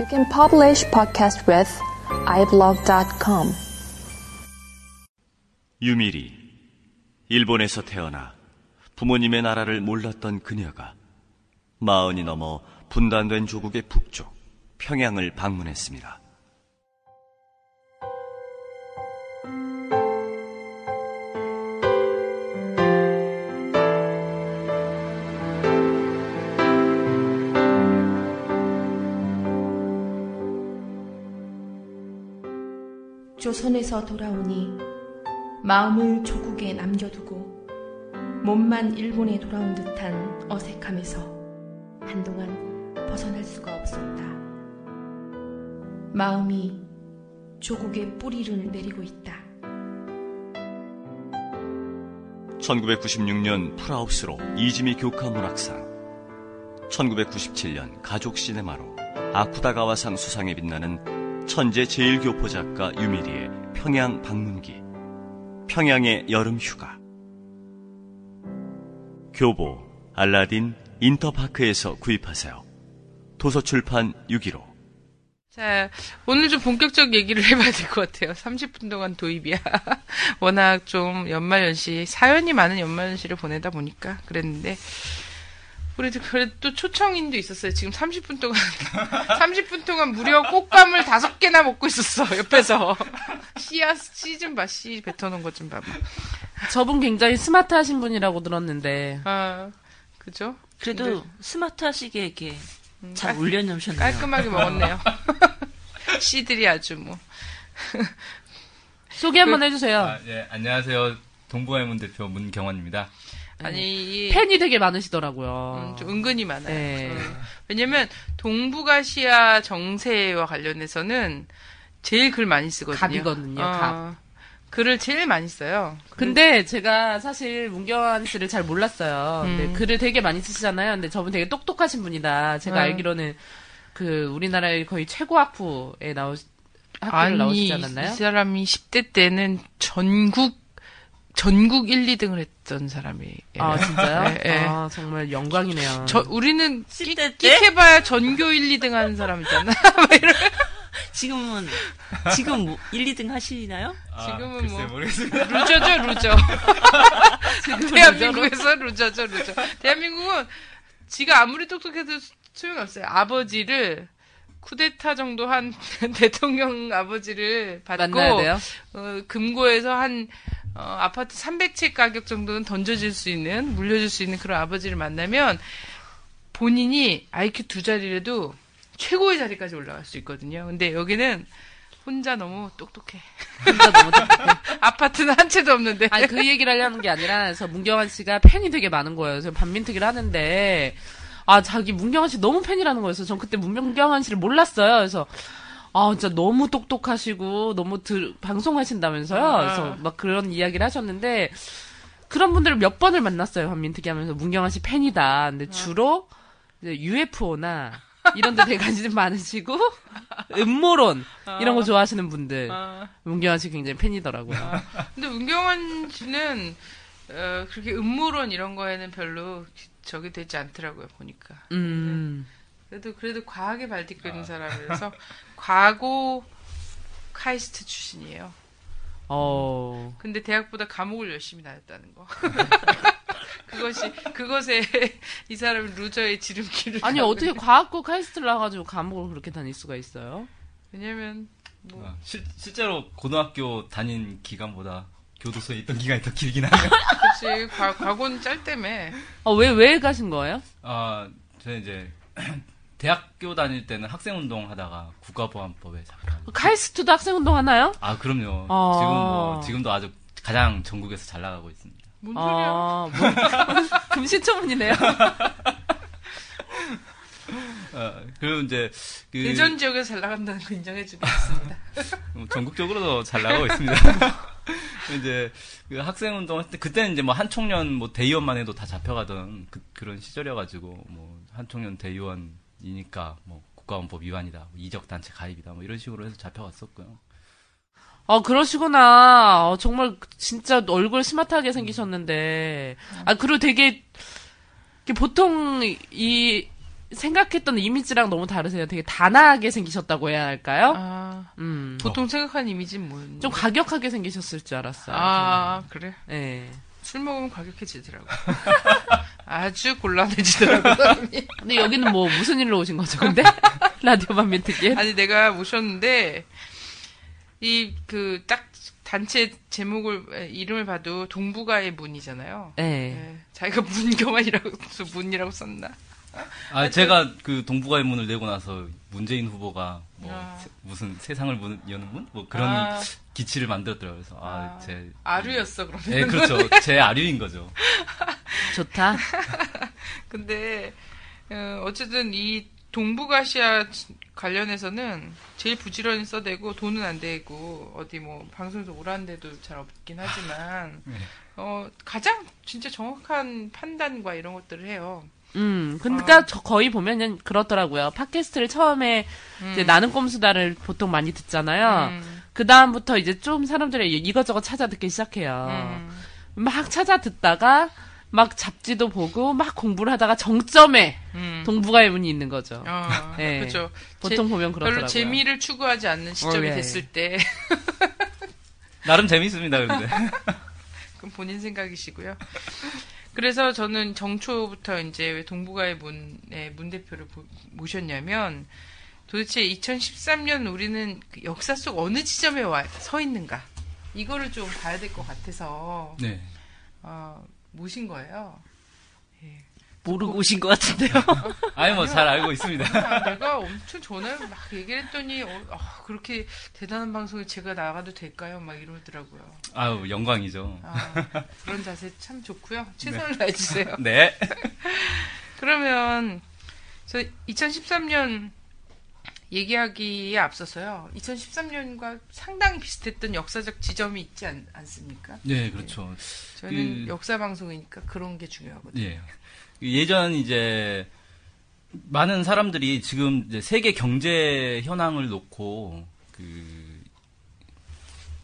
You can publish podcast with iblog.com. 유미리 일본에서 태어나 부모님의 나라를 몰랐던 그녀가 마흔이 넘어 분단된 조국의 북쪽 평양을 방문했습니다. 조선에서 돌아오니 마음을 조국에 남겨두고 몸만 일본에 돌아온 듯한 어색함에서 한동안 벗어날 수가 없었다. 마음이 조국의 뿌리를 내리고 있다. 1996년 프라우스로 이지미 교카 문학상 1997년 가족 시네마로 아쿠다가와상 수상에 빛나는 천재 제일교포 작가 유미리의 평양 방문기 평양의 여름 휴가 교보 알라딘 인터파크에서 구입하세요. 도서출판 615 자, 오늘 좀 본격적 얘기를 해봐야 될 것 같아요. 30분 동안 도입이야. 워낙 좀 연말연시, 사연이 많은 연말연시를 보내다 보니까 그랬는데, 그래도, 그래도 또 초청인도 있었어요. 지금 30분 동안, 30분 동안 무려 꽃감을 다섯 개나 먹고 있었어, 옆에서. 씨앗, 씨좀 봐, 씨 뱉어놓은 것 좀 봐봐. 저분 굉장히 스마트하신 분이라고 들었는데 아, 그죠? 그래도 근데 스마트하시게 이렇게 잘 깔- 올려놓으셨네요. 깔끔하게 먹었네요. 씨들이 아주 뭐. 소개 한번 해주세요. 아, 예, 안녕하세요. 동부해문 대표 문경원입니다. 아니, 이- 팬이 되게 많으시더라고요. 음, 좀 은근히 많아요. 네. 음. 왜냐면 동북아시아 정세와 관련해서는 제일 글 많이 쓰거든요. 갑이거든요, 어, 갑. 글을 제일 많이 써요. 근데 제가 사실 문경환 씨를 잘 몰랐어요. 근데 음. 글을 되게 많이 쓰시잖아요. 근데 저분 되게 똑똑하신 분이다. 제가 음. 알기로는 그 우리나라의 거의 최고 학부에 나오 학교를 아니, 나오시지 않았나요? 이 사람이 10대 때는 전국 전국 1, 2등을 했던 사람이에요. 아 진짜요? 예, 예. 아 정말 영광이네요. 저 우리는 10대 때? 끽해봐야 전교 1, 2등 하는 사람 있잖아. 지금은 지금 뭐 1, 2등 하시나요? 아, 지금은 글쎄 뭐- 모르겠습니다. 루저죠, 루저. 대한민국에서 루저죠, 루저. 대한민국은 지가 아무리 똑똑해도 소용없어요. 아버지를 쿠데타 정도 한 대통령 아버지를 받고 만나야 돼요? 어, 금고에서 한 어, 아파트 300채 가격 정도는 던져줄 수 있는 물려줄 수 있는 그런 아버지를 만나면 본인이 IQ 두 자리라도 최고의 자리까지 올라갈 수 있거든요. 근데 여기는 혼자 너무 똑똑해. 진짜 너무 똑똑해. 아파트는 한 채도 없는데. 아니 그 얘기를 하려는 게 아니라 그래서 문경환 씨가 팬이 되게 많은 거예요. 그래서 반민특위를 하는데 아 자기 문경환 씨 너무 팬이라는 거였어. 전 그때 문경환 씨를 몰랐어요. 그래서 아 진짜 너무 똑똑하시고 너무 들, 방송하신다면서요. 아. 그래서 막 그런 이야기를 하셨는데 그런 분들을 몇 번을 만났어요. 반민특위 하면서 문경환 씨 팬이다. 근데 주로 이제 UFO나 이런 데 되게 관심 많으시고 음모론 이런 거 좋아하시는 분들 아, 문경환 씨 굉장히 팬이더라고요. 근데 문경환 씨는 어, 그렇게 음모론 이런 거에는 별로 저기 되지 않더라고요 보니까. 음. 그래도 그래도 발딛고 있는 사람이라서 과거 카이스트 출신이에요. 어. 근데 대학보다 감옥을 열심히 다녔다는 거. 그것이 그것에 이 사람이 루저의 지름길을. 아니 어떻게 과학고 카이스트를 나가지고 감옥을 그렇게 다닐 수가 있어요? 왜냐면 뭐 아, 실, 실제로 고등학교 다닌 기간보다 교도소에 있던 기간이 더 길긴 하네요. 그렇지 과, 과거는 짧다며. 어, 왜, 왜 가신 거예요? 아, 저는 이제 대학교 다닐 때는 학생 운동 하다가 국가보안법에 잡혀. 카이스트도 학생 운동 하나요? 아, 그럼요. 아. 지금 뭐, 지금도 아주 가장 전국에서 잘 나가고 있습니다. 뭔 소리야? 아, 뭐, 금시초문이네요. 어, 그리고 이제, 그, 대전 지역에서 잘 나간다는 거 인정해 주겠습니다. 뭐 전국적으로도 잘 나가고 있습니다. 이제 그 학생 운동 할 때 그때는 이제 뭐 한총련 뭐 대의원만 해도 다 잡혀가던 그, 런 시절이어가지고 뭐 한총련 대의원 이니까 뭐 국가원법 위반이다, 뭐 이적 단체 가입이다, 뭐 이런 식으로 해서 잡혀갔었고요. 아, 그러시구나. 어, 정말 진짜 얼굴 스마트하게 생기셨는데. 아, 그리고 되게, 보통 이 생각했던 이미지랑 너무 다르세요. 되게 단아하게 생기셨다고 해야 할까요? 아, 음. 보통 생각하는 이미지는 뭐? 좀 과격하게 생기셨을 줄 알았어요. 아, 그래? 네. 술 먹으면 과격해지더라고. 아주 곤란해지더라고. 근데 여기는 뭐 무슨 일로 오신 거죠, 근데? 라디오 반민특위? 아니, 내가 모셨는데, 이, 그, 딱, 단체 제목을, 에, 이름을 봐도 동북아의 문이잖아요. 네. 예, 자기가 문경환이라고, 문이라고 썼나? 아, 제가 그 동북아의 문을 내고 나서 문재인 후보가 뭐 아. 세- 무슨 세상을 문, 여는 문? 뭐 그런 아. 기치를 만들었더라고요. 그래서 아, 아, 제 아류였어, 그러면. 네, 그렇죠. 제 아류인 거죠. 좋다. 근데 어, 어쨌든 이 동북아시아 관련해서는 제일 부지런히 써대고 돈은 안 대고 어디 뭐 방송에서 오라는 데도 잘 없긴 하지만 네. 어 가장 진짜 정확한 판단과 이런 것들을 해요. 음, 그러니까 저 거의 보면은 그렇더라고요. 팟캐스트를 처음에 이제 나는 꼼수다를 보통 많이 듣잖아요. 음, 그 다음부터 이제 좀 사람들이 이것저것 찾아 듣기 시작해요. 음. 막 찾아 듣다가 막 잡지도 보고 막 공부를 하다가 정점에 음. 동북아의 문이 있는 거죠. 어, 네. 그렇죠. 보통 제- 보면 그렇더라고요. 별로 재미를 추구하지 않는 시점이 어, 예. 됐을 때 나름 재밌습니다, 근데. 그건 본인 생각이시고요. 그래서 저는 정초부터 이제 왜 동북아의 문의 문 대표를 보- 모셨냐면 도대체 2013년 우리는 그 역사 속 어느 지점에 와, 서 있는가 이거를 좀 봐야 될 것 같아서 네. 어, 모신 거예요. 모르고 오신 것 같은데요. 아니 뭐 잘 알고 있습니다. 아, 내가 엄청 전화를 막 얘기를 했더니 어, 아, 그렇게 대단한 방송에 제가 나가도 될까요? 막 이러더라고요. 아유, 영광이죠. 아, 그런 자세 참 좋고요. 최선을 다해주세요. 네. 그러면 저 2013년 얘기하기에 앞서서요. 2013년과 상당히 비슷했던 역사적 지점이 있지 않, 않습니까? 네, 그렇죠. 저는 그- 역사 방송이니까 그런 게 중요하거든요. 예. 예전 이제 많은 사람들이 지금 이제 세계 경제 현황을 놓고 그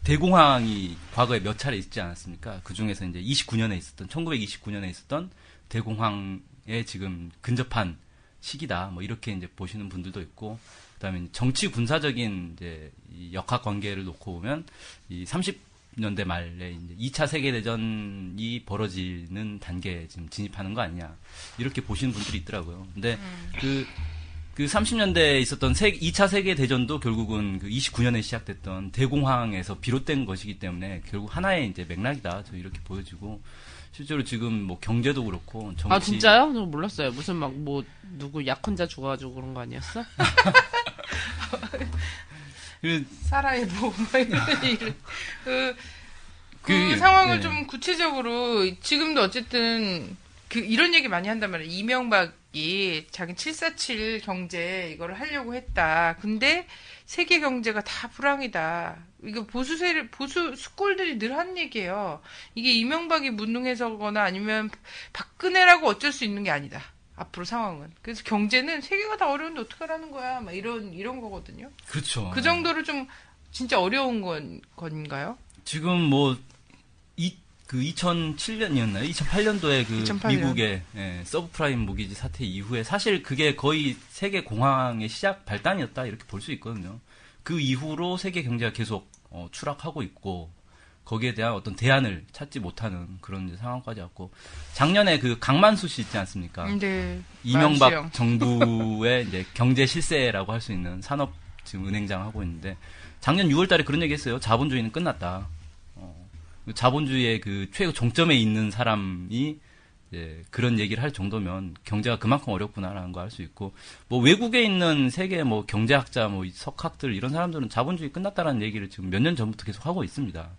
대공황이 과거에 몇 차례 있지 않았습니까? 그 중에서 이제 29년에 있었던 1929년에 있었던 대공황에 지금 근접한 시기다. 뭐 이렇게 이제 보시는 분들도 있고 그다음에 정치 군사적인 이제 이 역학 관계를 놓고 보면 이 30 년대 말에 이제 2차 세계 대전이 벌어지는 단계에 지금 진입하는 거 아니냐 이렇게 보시는 분들이 있더라고요. 근데 그그 30년대에 있었던 세, 2차 세계 대전도 결국은 그 29년에 시작됐던 대공황에서 비롯된 것이기 때문에 결국 하나의 이제 맥락이다. 저 이렇게 보여지고 실제로 지금 뭐 경제도 그렇고 정치 아 진짜요? 저 몰랐어요. 무슨 막 뭐 누구 약혼자 죽어가지고 그런 거 아니었어? 그, 뭐, 막 이런 얘기를. 그, 그, 그, 상황을 네. 좀 구체적으로, 지금도 어쨌든, 그, 이런 얘기 많이 한단 말이에요. 이명박이 자기 747 경제 이거를 하려고 했다. 근데 세계 경제가 다 불황이다. 이거 보수 세를, 보수 스골들이 늘 하는 얘기예요. 이게 이명박이 무능해서거나 아니면 박근혜라고 어쩔 수 있는 게 아니다. 앞으로 상황은. 그래서 경제는 세계가 다 어려운데 어떡하라는 거야. 막 이런, 이런 거거든요. 그렇죠. 그 정도로 좀 진짜 어려운 건 건가요? 지금 뭐, 이, 그 2007년이었나요? 2008년도에 그 2008 년. 미국의 예, 서브프라임 모기지 사태 이후에 사실 그게 거의 세계 공황의 시작 발단이었다 이렇게 볼 수 있거든요. 그 이후로 세계 경제가 계속 어, 추락하고 있고 거기에 대한 어떤 대안을 찾지 못하는 그런 상황까지 왔고 작년에 그 강만수 씨 있지 않습니까? 네. 이명박 만수형. 정부의 이제 경제 실세라고 할 수 있는 산업 지금 은행장 하고 있는데 작년 6월달에 그런 얘기했어요. 자본주의는 끝났다. 어, 자본주의의 그 최고 종점에 있는 사람이 이제 그런 얘기를 할 정도면 경제가 그만큼 어렵구나라는 거 알 수 있고 뭐 외국에 있는 세계 뭐 경제학자 뭐 석학들 이런 사람들은 자본주의 끝났다라는 얘기를 지금 몇 년 전부터 계속 하고 있습니다.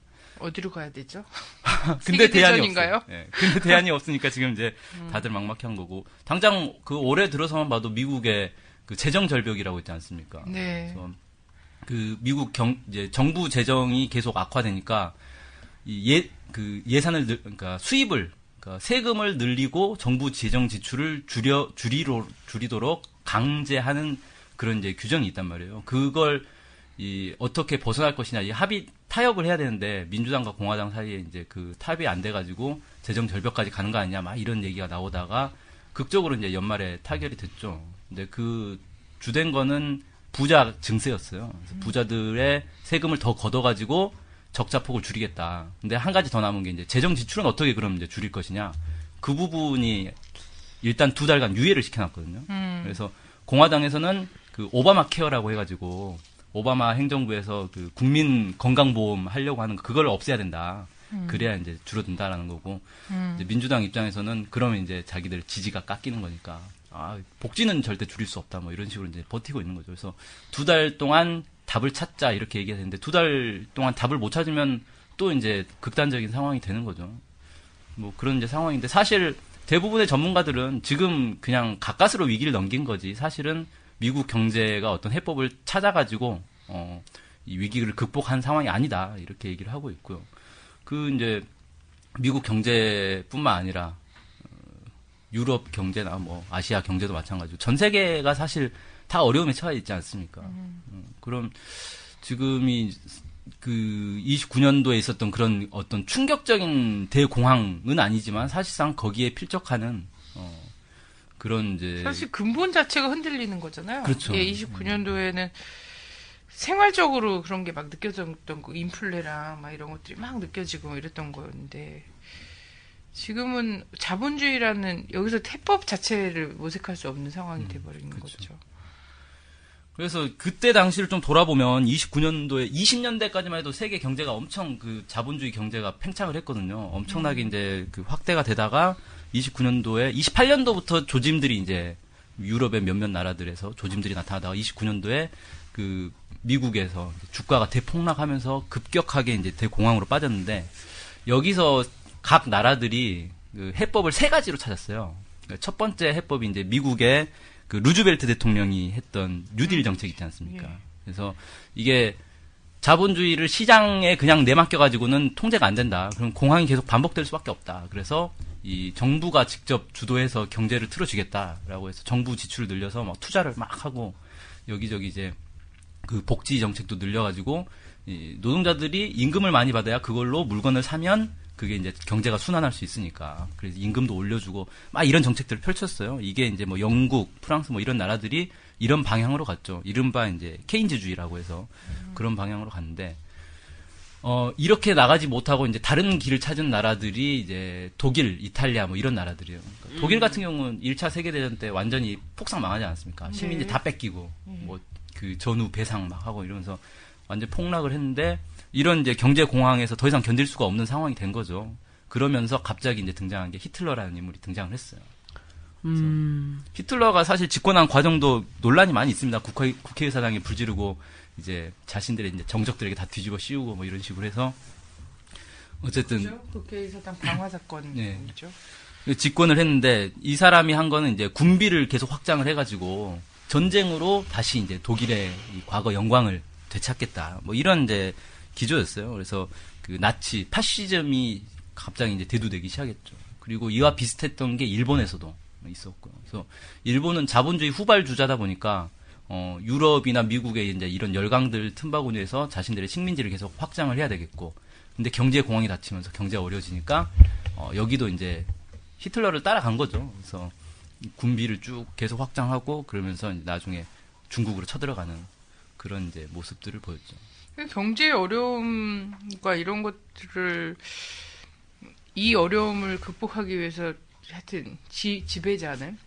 어디로 가야 되죠? 근데 대안이? 없어요. 예, 근데 대안이 없으니까 지금 이제 다들 막막한 거고 당장 그 올해 들어서만 봐도 미국의 그 재정 절벽이라고 있지 않습니까? 네. 그래서 그 미국 경 이제 정부 재정이 계속 악화되니까 이예그 예산을 늘 그러니까 수입을 그러니까 세금을 늘리고 정부 재정 지출을 줄여 줄이로 줄이도록 강제하는 그런 이제 규정이 있단 말이에요. 그걸 이 어떻게 벗어날 것이냐 이 합의 타협을 해야 되는데 민주당과 공화당 사이에 이제 그 타협이 안 돼가지고 재정 절벽까지 가는 거 아니냐 막 이런 얘기가 나오다가 극적으로 이제 연말에 타결이 됐죠. 근데 그 주된 거는 부자 증세였어요. 그래서 부자들의 세금을 더 걷어가지고 적자 폭을 줄이겠다. 근데 한 가지 더 남은 게 이제 재정 지출은 어떻게 그럼 이제 줄일 것이냐. 그 부분이 일단 두 달간 유예를 시켜놨거든요. 음. 그래서 공화당에서는 그 오바마 케어라고 해가지고 오바마 행정부에서 그 국민 건강보험 하려고 하는 거 그걸 없애야 된다. 그래야 이제 줄어든다라는 거고 음. 이제 민주당 입장에서는 그러면 이제 자기들 지지가 깎이는 거니까 아 복지는 절대 줄일 수 없다 뭐 이런 식으로 이제 버티고 있는 거죠. 그래서 두 달 동안 답을 찾자 이렇게 얘기했는데 두 달 동안 답을 못 찾으면 또 이제 극단적인 상황이 되는 거죠. 뭐 그런 이제 상황인데 사실 대부분의 전문가들은 지금 그냥 가까스로 위기를 넘긴 거지 사실은 미국 경제가 어떤 해법을 찾아가지고 어, 이 위기를 극복한 상황이 아니다 이렇게 얘기를 하고 있고요. 그 이제 미국 경제뿐만 아니라 어, 유럽 경제나 뭐 아시아 경제도 마찬가지고 전 세계가 사실 다 어려움에 처해 있지 않습니까? 음, 그럼 지금이 그 29년도에 있었던 그런 어떤 충격적인 대공황은 아니지만 사실상 거기에 필적하는 어, 그런 이제 사실 근본 자체가 흔들리는 거잖아요. 그렇죠. 예, 29년도에는 생활적으로 그런 게 막 느껴졌던 거, 인플레랑 막 이런 것들이 막 느껴지고 이랬던 거였는데 지금은 자본주의라는 여기서 해법 자체를 모색할 수 없는 상황이 돼버린 그렇죠. 거죠. 그래서 그때 당시를 좀 돌아보면 29년도에 20년대까지만 해도 세계 경제가 엄청 그 자본주의 경제가 팽창을 했거든요. 엄청나게 이제 그 확대가 되다가 29년도에 28년도부터 조짐들이 이제 유럽의 몇몇 나라들에서 조짐들이 나타나다가 29년도에 그 미국에서 주가가 대폭락하면서 급격하게 이제 대공황으로 빠졌는데 여기서 각 나라들이 그 해법을 세 가지로 찾았어요. 그러니까 첫 번째 해법이 이제 미국의 그 루즈벨트 대통령이 했던 뉴딜 정책 있지 않습니까? 예. 그래서 이게 자본주의를 시장에 그냥 내맡겨 가지고는 통제가 안 된다. 그럼 공황이 계속 반복될 수밖에 없다. 그래서 이 정부가 직접 주도해서 경제를 틀어주겠다라고 해서 정부 지출을 늘려서 막 투자를 막 하고 여기저기 이제 그 복지 정책도 늘려가지고 이 노동자들이 임금을 많이 받아야 그걸로 물건을 사면 그게 이제 경제가 순환할 수 있으니까 그래서 임금도 올려주고 막 이런 정책들을 펼쳤어요. 이게 이제 뭐 영국, 프랑스 뭐 이런 나라들이 이런 방향으로 갔죠. 이른바 이제 케인즈주의라고 해서 그런 방향으로 갔는데 어 이렇게 나가지 못하고 이제 다른 길을 찾은 나라들이 이제 독일, 이탈리아 뭐 이런 나라들이에요. 그러니까 독일 같은 경우는 1차 세계 대전 때 완전히 폭삭 망하지 않았습니까? 시민들 다 뺏기고 뭐 그 전후 배상 막 하고 이러면서 완전 폭락을 했는데 이런 이제 경제 공황에서 더 이상 견딜 수가 없는 상황이 된 거죠. 그러면서 갑자기 이제 등장한 게 히틀러라는 인물이 등장을 했어요. 음. 히틀러가 사실 집권한 과정도 논란이 많이 있습니다. 국회, 국회의사당에 불지르고 이제 자신들의 이제 정적들에게 다 뒤집어 씌우고 뭐 이런 식으로 해서 어쨌든 그렇죠? 국회의사당 방화 사건이죠. 네. 집권을 했는데 이 사람이 한 거는 이제 군비를 계속 확장을 해가지고 전쟁으로 다시 이제 독일의 이 과거 영광을 되찾겠다. 뭐 이런 이제 기조였어요. 그래서 그 나치 파시즘이 갑자기 이제 대두되기 시작했죠. 그리고 이와 비슷했던 게 일본에서도 있었고요. 그래서 일본은 자본주의 후발주자다 보니까 어, 유럽이나 미국의 이제 이런 열강들 틈바구니에서 자신들의 식민지를 계속 확장을 해야 되겠고, 근데 경제 공황이 닥치면서 경제가 어려워지니까 어, 여기도 이제 히틀러를 따라간 거죠. 그래서 군비를 쭉 계속 확장하고 그러면서 나중에 중국으로 쳐들어가는 그런 이제 모습들을 보였죠. 경제 어려움과 이런 것들을 이 어려움을 극복하기 위해서 하여튼 지, 지배자는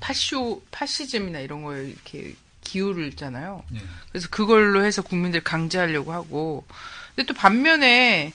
파쇼 파시즘이나 이런 거에 이렇게 기울잖아요. 예. 그래서 그걸로 해서 국민들 강제하려고 하고 근데 또 반면에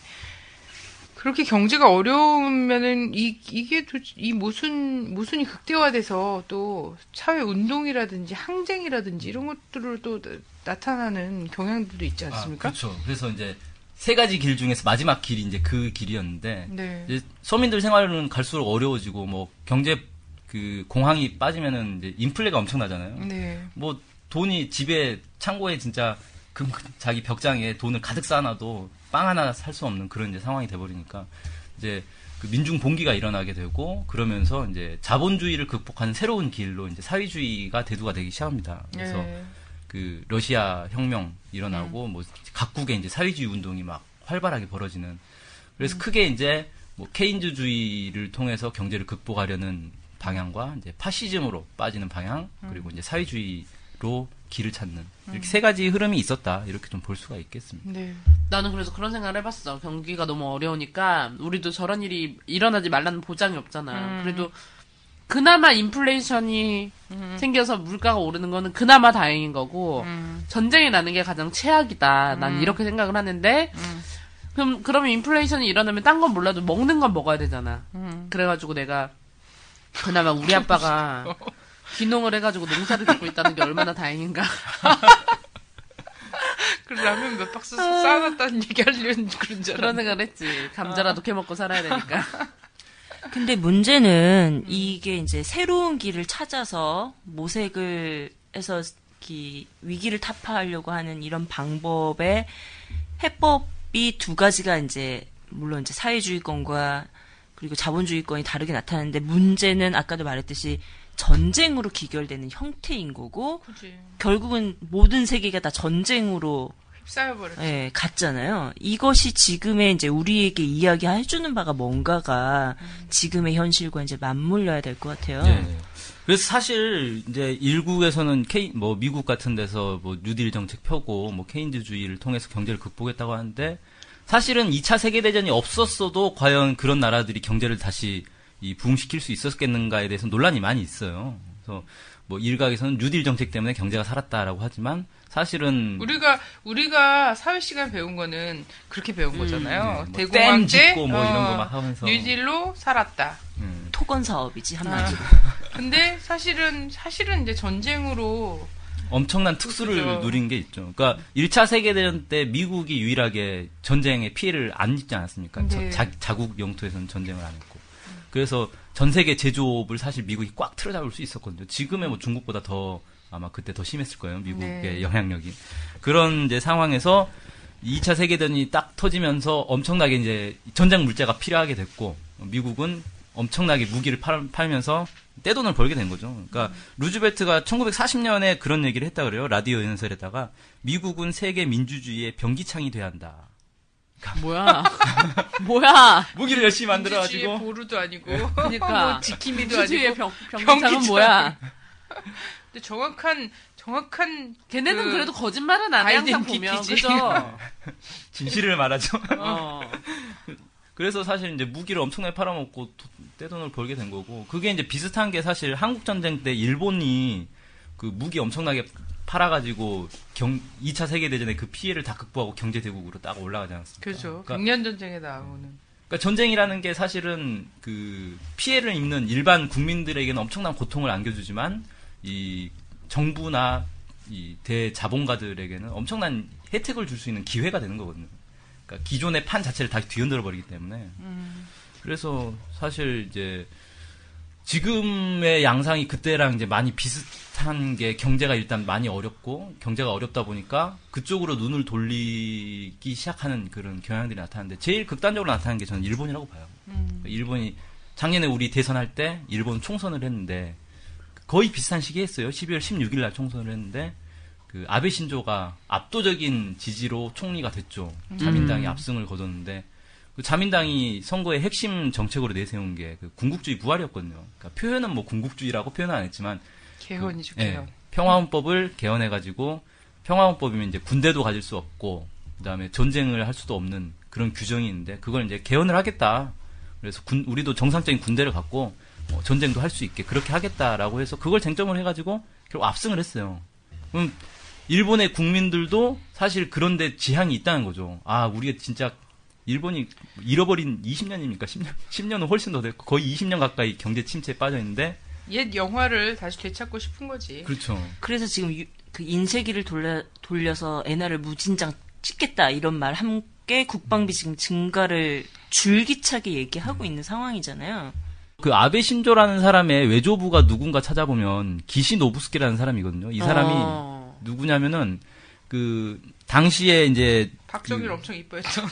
그렇게 경제가 어려우면은 이 이게 도, 이 모순 모순이 극대화돼서 또 사회 운동이라든지 항쟁이라든지 이런 것들을 또 나타나는 경향들도 있지 않습니까? 아, 그렇죠. 그래서 이제 세 가지 길 중에서 마지막 길이 이제 그 길이었는데 네. 이제 서민들 생활은 갈수록 어려워지고 뭐 경제 그 공황이 빠지면은 이제 인플레가 엄청나잖아요. 네. 뭐 돈이 집에 창고에 진짜 그 자기 벽장에 돈을 가득 쌓아놔도 빵 하나 살 수 없는 그런 이제 상황이 돼버리니까 이제 그 민중 봉기가 일어나게 되고 그러면서 이제 자본주의를 극복하는 새로운 길로 이제 사회주의가 대두가 되기 시작합니다. 그래서 네. 그 러시아 혁명 일어나고 뭐 각국의 이제 사회주의 운동이 막 활발하게 벌어지는 그래서 크게 이제 뭐 케인즈주의를 통해서 경제를 극복하려는 방향과 이제 파시즘으로 빠지는 방향 음. 그리고 이제 사회주의로 길을 찾는 이렇게 세 가지 흐름이 있었다 이렇게 좀 볼 수가 있겠습니다. 네. 나는 그래서 그런 생각을 해봤어. 경기가 너무 어려우니까 우리도 저런 일이 일어나지 말라는 보장이 없잖아. 그래도 그나마 인플레이션이 생겨서 물가가 오르는 거는 그나마 다행인 거고 전쟁이 나는 게 가장 최악이다. 난 이렇게 생각을 하는데 그럼 그러면 인플레이션이 일어나면 딴 건 몰라도 먹는 건 먹어야 되잖아. 그래가지고 내가 그나마 우리 아빠가 귀농을 해가지고 농사를 짓고 있다는 게 얼마나 다행인가. 그 라면 몇 박스 쌓아놨다는 얘기 하려는 그런 줄 그런 알았는데. 생각을 했지. 감자라도 캐먹고 살아야 되니까. 근데 문제는 이게 이제 새로운 길을 찾아서 모색을 해서 이 위기를 타파하려고 하는 이런 방법의 해법이 두 가지가 이제 물론 이제 사회주의권과 그리고 자본주의권이 다르게 나타나는데 문제는 아까도 말했듯이 전쟁으로 기결되는 형태인 거고 그지. 결국은 모든 세계가 다 전쟁으로 휩싸여버렸지. 예, 갔잖아요. 이것이 지금의 이제 우리에게 이야기해주는 바가 뭔가가 지금의 현실과 이제 맞물려야 될 것 같아요. 예. 그래서 사실 이제 일국에서는 케이 뭐 미국 같은 데서 뭐 뉴딜 정책 펴고 뭐 케인즈주의를 통해서 경제를 극복했다고 하는데 사실은 2차 세계 대전이 없었어도 과연 그런 나라들이 경제를 다시 이 부흥시킬 수 있었겠는가에 대해서 논란이 많이 있어요. 그래서 뭐 일각에서는 뉴딜 정책 때문에 경제가 살았다라고 하지만 사실은 우리가 우리가 사회 시간 배운 거는 그렇게 배운 거잖아요. 네, 뭐 대공황 짓고 뭐 이런 거 막 하면서. 뉴딜로 살았다. 음, 토건 사업이지 한마디로. 근데 사실은 사실은 이제 전쟁으로 엄청난 특수를 그죠. 누린 게 있죠. 그러니까 1차 세계대전 때 미국이 유일하게 전쟁의 피해를 안 입지 않았습니까? 네. 자, 자국 영토에서는 전쟁을 안 했고. 그래서 전 세계 제조업을 사실 미국이 꽉 틀어잡을 수 있었거든요. 지금의 뭐 중국보다 더 아마 그때 더 심했을 거예요. 미국의 네. 영향력이. 그런 이제 상황에서 2차 세계대전이 딱 터지면서 엄청나게 이제 전쟁 물자가 필요하게 됐고 미국은 엄청나게 무기를 팔, 팔면서 떼돈을 벌게 된 거죠. 그러니까 루즈벨트가 1940년에 그런 얘기를 했다 그래요. 라디오 연설에다가 미국은 세계 민주주의의 변기창이 돼야 한다. 뭐야? 뭐야? 무기를 열심히 민주주의의 만들어 가지고 보루도 아니고 그러니까. 뭐 지킴이도 아니고 병, 병기창은 병기창. 뭐야? 근데 정확한 정확한 걔네는 그 그, 래도 거짓말은 안 해, 항상 보면. 그죠? 진실을 말하죠. 어. 그래서 사실 이제 무기를 엄청나게 팔아먹고 도- 떼돈을 벌게 된 거고 그게 이제 비슷한 게 사실 한국 전쟁 때 일본이 그 무기 엄청나게 팔아가지고 경 2차 세계 대전에 그 피해를 다 극복하고 경제 대국으로 딱 올라가지 않았습니까? 그죠. 그러니까, 백년 전쟁에 나오는 그러니까 전쟁이라는 게 사실은 그 피해를 입는 일반 국민들에게는 엄청난 고통을 안겨주지만 이 정부나 이 대자본가들에게는 엄청난 혜택을 줄 수 있는 기회가 되는 거거든요. 그러니까 기존의 판 자체를 다시 뒤흔들어 버리기 때문에. 그래서 사실 이제 지금의 양상이 그때랑 이제 많이 비슷한 게 경제가 일단 많이 어렵고 경제가 어렵다 보니까 그쪽으로 눈을 돌리기 시작하는 그런 경향들이 나타나는데 제일 극단적으로 나타나는 게 저는 일본이라고 봐요. 그러니까 일본이 작년에 우리 대선할 때 일본 총선을 했는데 거의 비슷한 시기에 했어요. 12월 16일 날 총선을 했는데 그 아베 신조가 압도적인 지지로 총리가 됐죠. 자민당이 압승을 거뒀는데 그 자민당이 선거의 핵심 정책으로 내세운 게 그 군국주의 부활이었거든요. 그러니까 표현은 뭐 군국주의라고 표현은 안 했지만 개헌이죠. 그, 예, 개헌. 평화헌법을 개헌해 가지고 평화헌법이면 이제 군대도 가질 수 없고 그다음에 전쟁을 할 수도 없는 그런 규정이 있는데 그걸 이제 개헌을 하겠다. 그래서 군, 우리도 정상적인 군대를 갖고 어, 전쟁도 할 수 있게 그렇게 하겠다라고 해서 그걸 쟁점을 해가지고 결국 압승을 했어요. 그럼 일본의 국민들도 사실 그런데 지향이 있다는 거죠. 아, 우리가 진짜 일본이 잃어버린 20년입니까? 10년, 10년은 훨씬 더 됐고 거의 20년 가까이 경제 침체에 빠져 있는데 옛 영화를 다시 되찾고 싶은 거지. 그렇죠. 그래서 지금 유- 그 인쇄기를 돌려, 돌려서 엔화를 무진장 찍겠다 이런 말 함께 국방비 지금 증가를 줄기차게 얘기하고 있는 상황이잖아요. 그 아베 신조라는 사람의 외조부가 누군가 찾아보면 기시 노부스키라는 사람이거든요. 이 사람이 어. 누구냐면은 그 당시에 이제 박정희를 엄청 이뻐했던.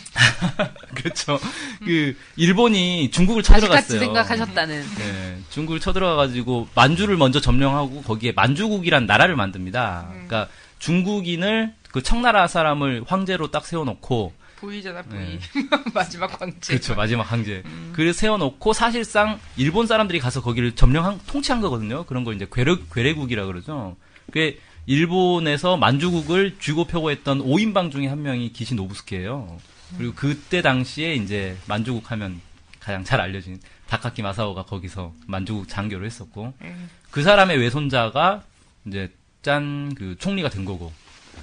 그렇죠. 그 일본이 중국을 쳐들어갔어요. 생각하셨다는. 네, 중국을 쳐들어가가지고 만주를 먼저 점령하고 거기에 만주국이란 나라를 만듭니다. 그러니까 중국인을 그 청나라 사람을 황제로 딱 세워놓고 보이잖아 보이. 네. 마지막 광제. 그렇죠 마지막 항제. 음. 그래서 세워놓고 사실상 일본 사람들이 가서 거기를 점령한 통치한 거거든요. 그런 걸 이제 괴뢰 괴뢰국이라 그러죠. 그게 일본에서 만주국을 쥐고 펴고 했던 5인방 중에 한 명이 기시 노부스케예요. 그리고 그때 당시에 이제 만주국 하면 가장 잘 알려진 다카키 마사오가 거기서 만주국 장교를 했었고 음. 그 사람의 외손자가 이제 짠 그 총리가 된 거고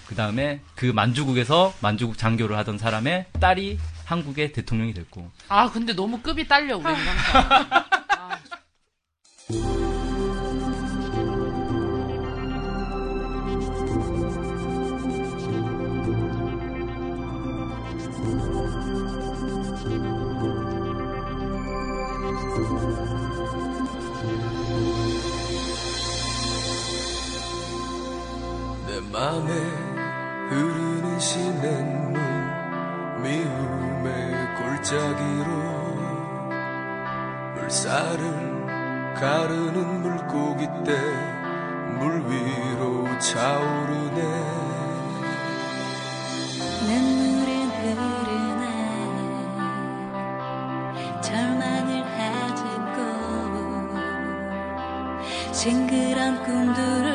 그 다음에 그 만주국에서 만주국 장교를 하던 사람의 딸이 한국의 대통령이 됐고 아 근데 너무 급이 딸려 우리는 항상. 아, 내 맘에 흐르는 시냇물 미움의 골짜기로 물살을 가르는 물고기 떼물 위로 차오르네. 눈물은 흐르네. 절망을 하짓고 싱그런 꿈들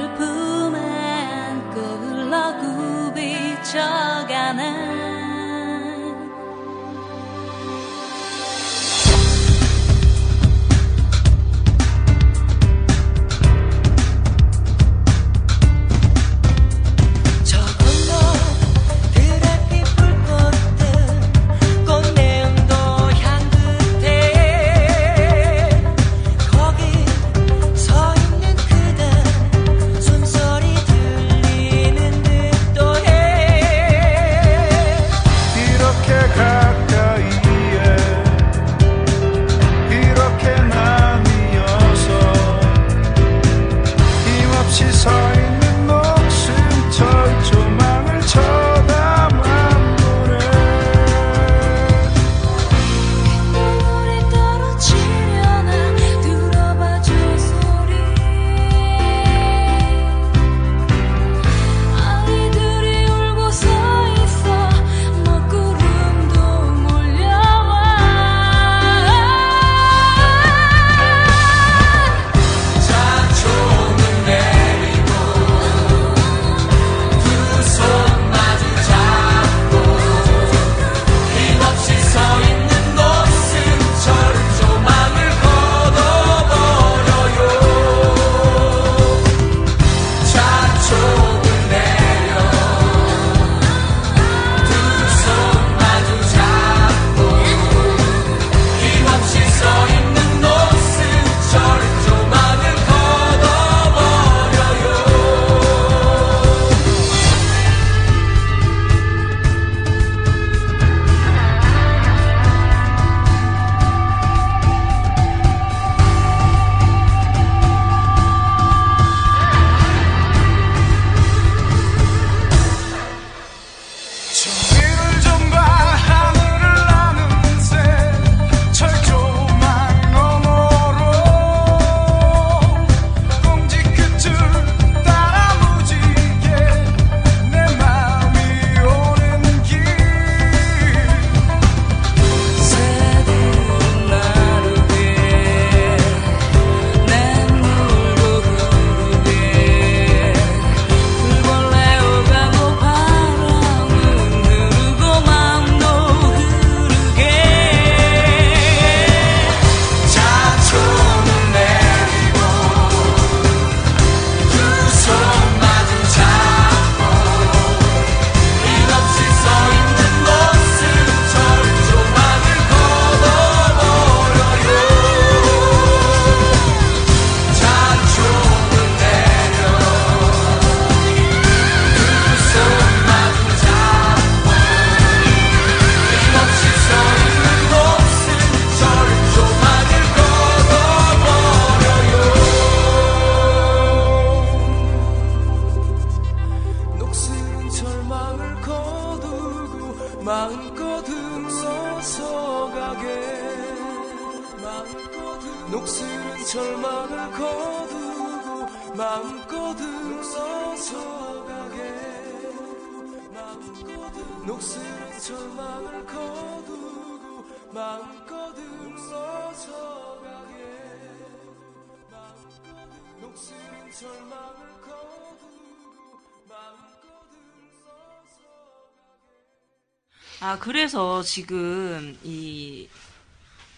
그래서 지금 이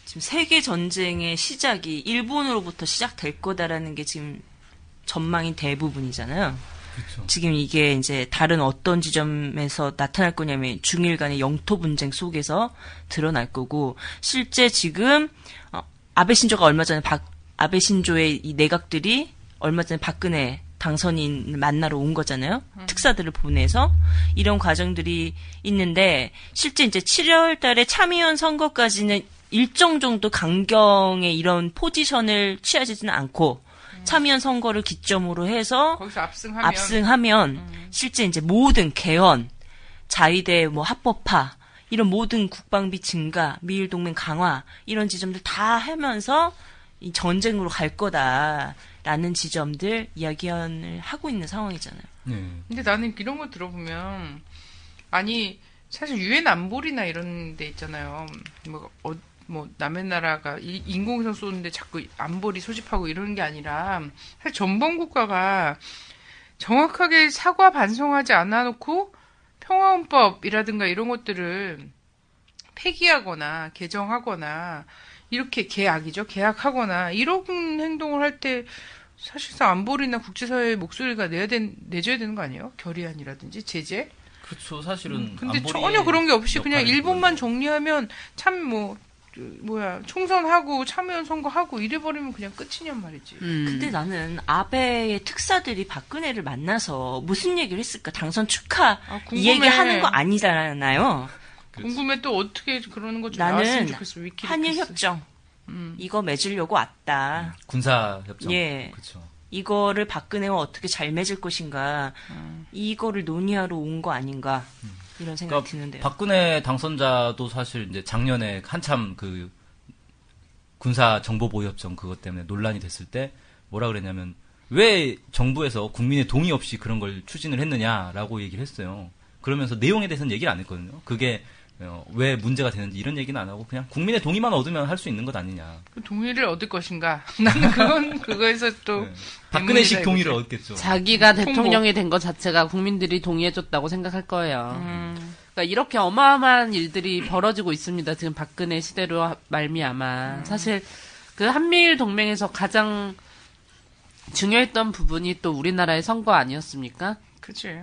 지금 세계 전쟁의 시작이 일본으로부터 시작될 거다라는 게 지금 전망이 대부분이잖아요. 그렇죠. 지금 이게 이제 다른 어떤 지점에서 나타날 거냐면 중일 간의 영토 분쟁 속에서 드러날 거고 실제 지금 어, 아베 신조가 얼마 전에 박, 아베 신조의 이 내각들이 얼마 전에 박근혜 당선인을 만나러 온 거잖아요. 특사들을 보내서 이런 과정들이 있는데 실제 이제 7월 달에 참의원 선거까지는 일정 정도 강경의 이런 포지션을 취하지는 않고 참의원 선거를 기점으로 해서 압승하면? 압승하면 실제 이제 모든 개헌, 자위대 뭐 합법화 이런 모든 국방비 증가, 미일 동맹 강화 이런 지점들 다 하면서 이 전쟁으로 갈 거다 라는 지점들 이야기를 하고 있는 상황이잖아요. 네. 근데 나는 이런 거 들어보면 아니 사실 유엔 안보리나 이런 데 있잖아요. 뭐, 어, 뭐 남의 나라가 이- 인공위성 쏘는데 자꾸 안보리 소집하고 이러는 게 아니라 사실 전범 국가가 정확하게 사과 반성하지 않아 놓고 평화헌법이라든가 이런 것들을 폐기하거나 개정하거나 이렇게 계약이죠. 계약하거나 이런 행동을 할 때 사실상 안보리나 국제사회의 목소리가 내야 된, 내줘야 되는 거 아니에요? 결의안이라든지 제재? 그렇죠. 사실은 근데 안보리의 전혀 그런 게 없이 그냥 일본만. 정리하면 참뭐 뭐야 총선하고 참여연 선거하고 이래버리면 그냥 끝이냔 말이지. 음. 근데 나는 아베의 특사들이 박근혜를 만나서 무슨 얘기를 했을까? 당선 축하 아, 이. 얘기하는 거 아니잖아요. 궁금해 또 어떻게 그러는 거좀 나는 좋겠어. 위키리크스. 한일 협정 음. 이거 맺으려고 왔다. 군사 협정. 예. 그렇죠. 이거를 박근혜와 어떻게 잘 맺을 것인가. 음. 이거를 논의하러 온 거 아닌가. 이런 생각이 그러니까 드는데요. 박근혜 당선자도 사실 이제 작년에 한참 그 군사 정보 보호 협정 그것 때문에 논란이 됐을 때 뭐라 그랬냐면 왜 정부에서 국민의 동의 없이 그런 걸 추진을 했느냐라고 얘기를 했어요. 그러면서 내용에 대해서는 얘기를 안 했거든요. 그게 어, 왜 문제가 되는지 이런 얘기는 안 하고 그냥 국민의 동의만 얻으면 할 수 있는 것 아니냐. 그 동의를 얻을 것인가? 나는 그건 그거에서 또 네. 박근혜식 동의를 이거지. 얻겠죠. 자기가 통보. 대통령이 된 것 자체가 국민들이 동의해줬다고 생각할 거예요. 음. 그러니까 이렇게 어마어마한 일들이 벌어지고 있습니다. 지금 박근혜 시대로 하- 말미암아 사실 그 한미일 동맹에서 가장 중요했던 부분이 또 우리나라의 선거 아니었습니까? 그치.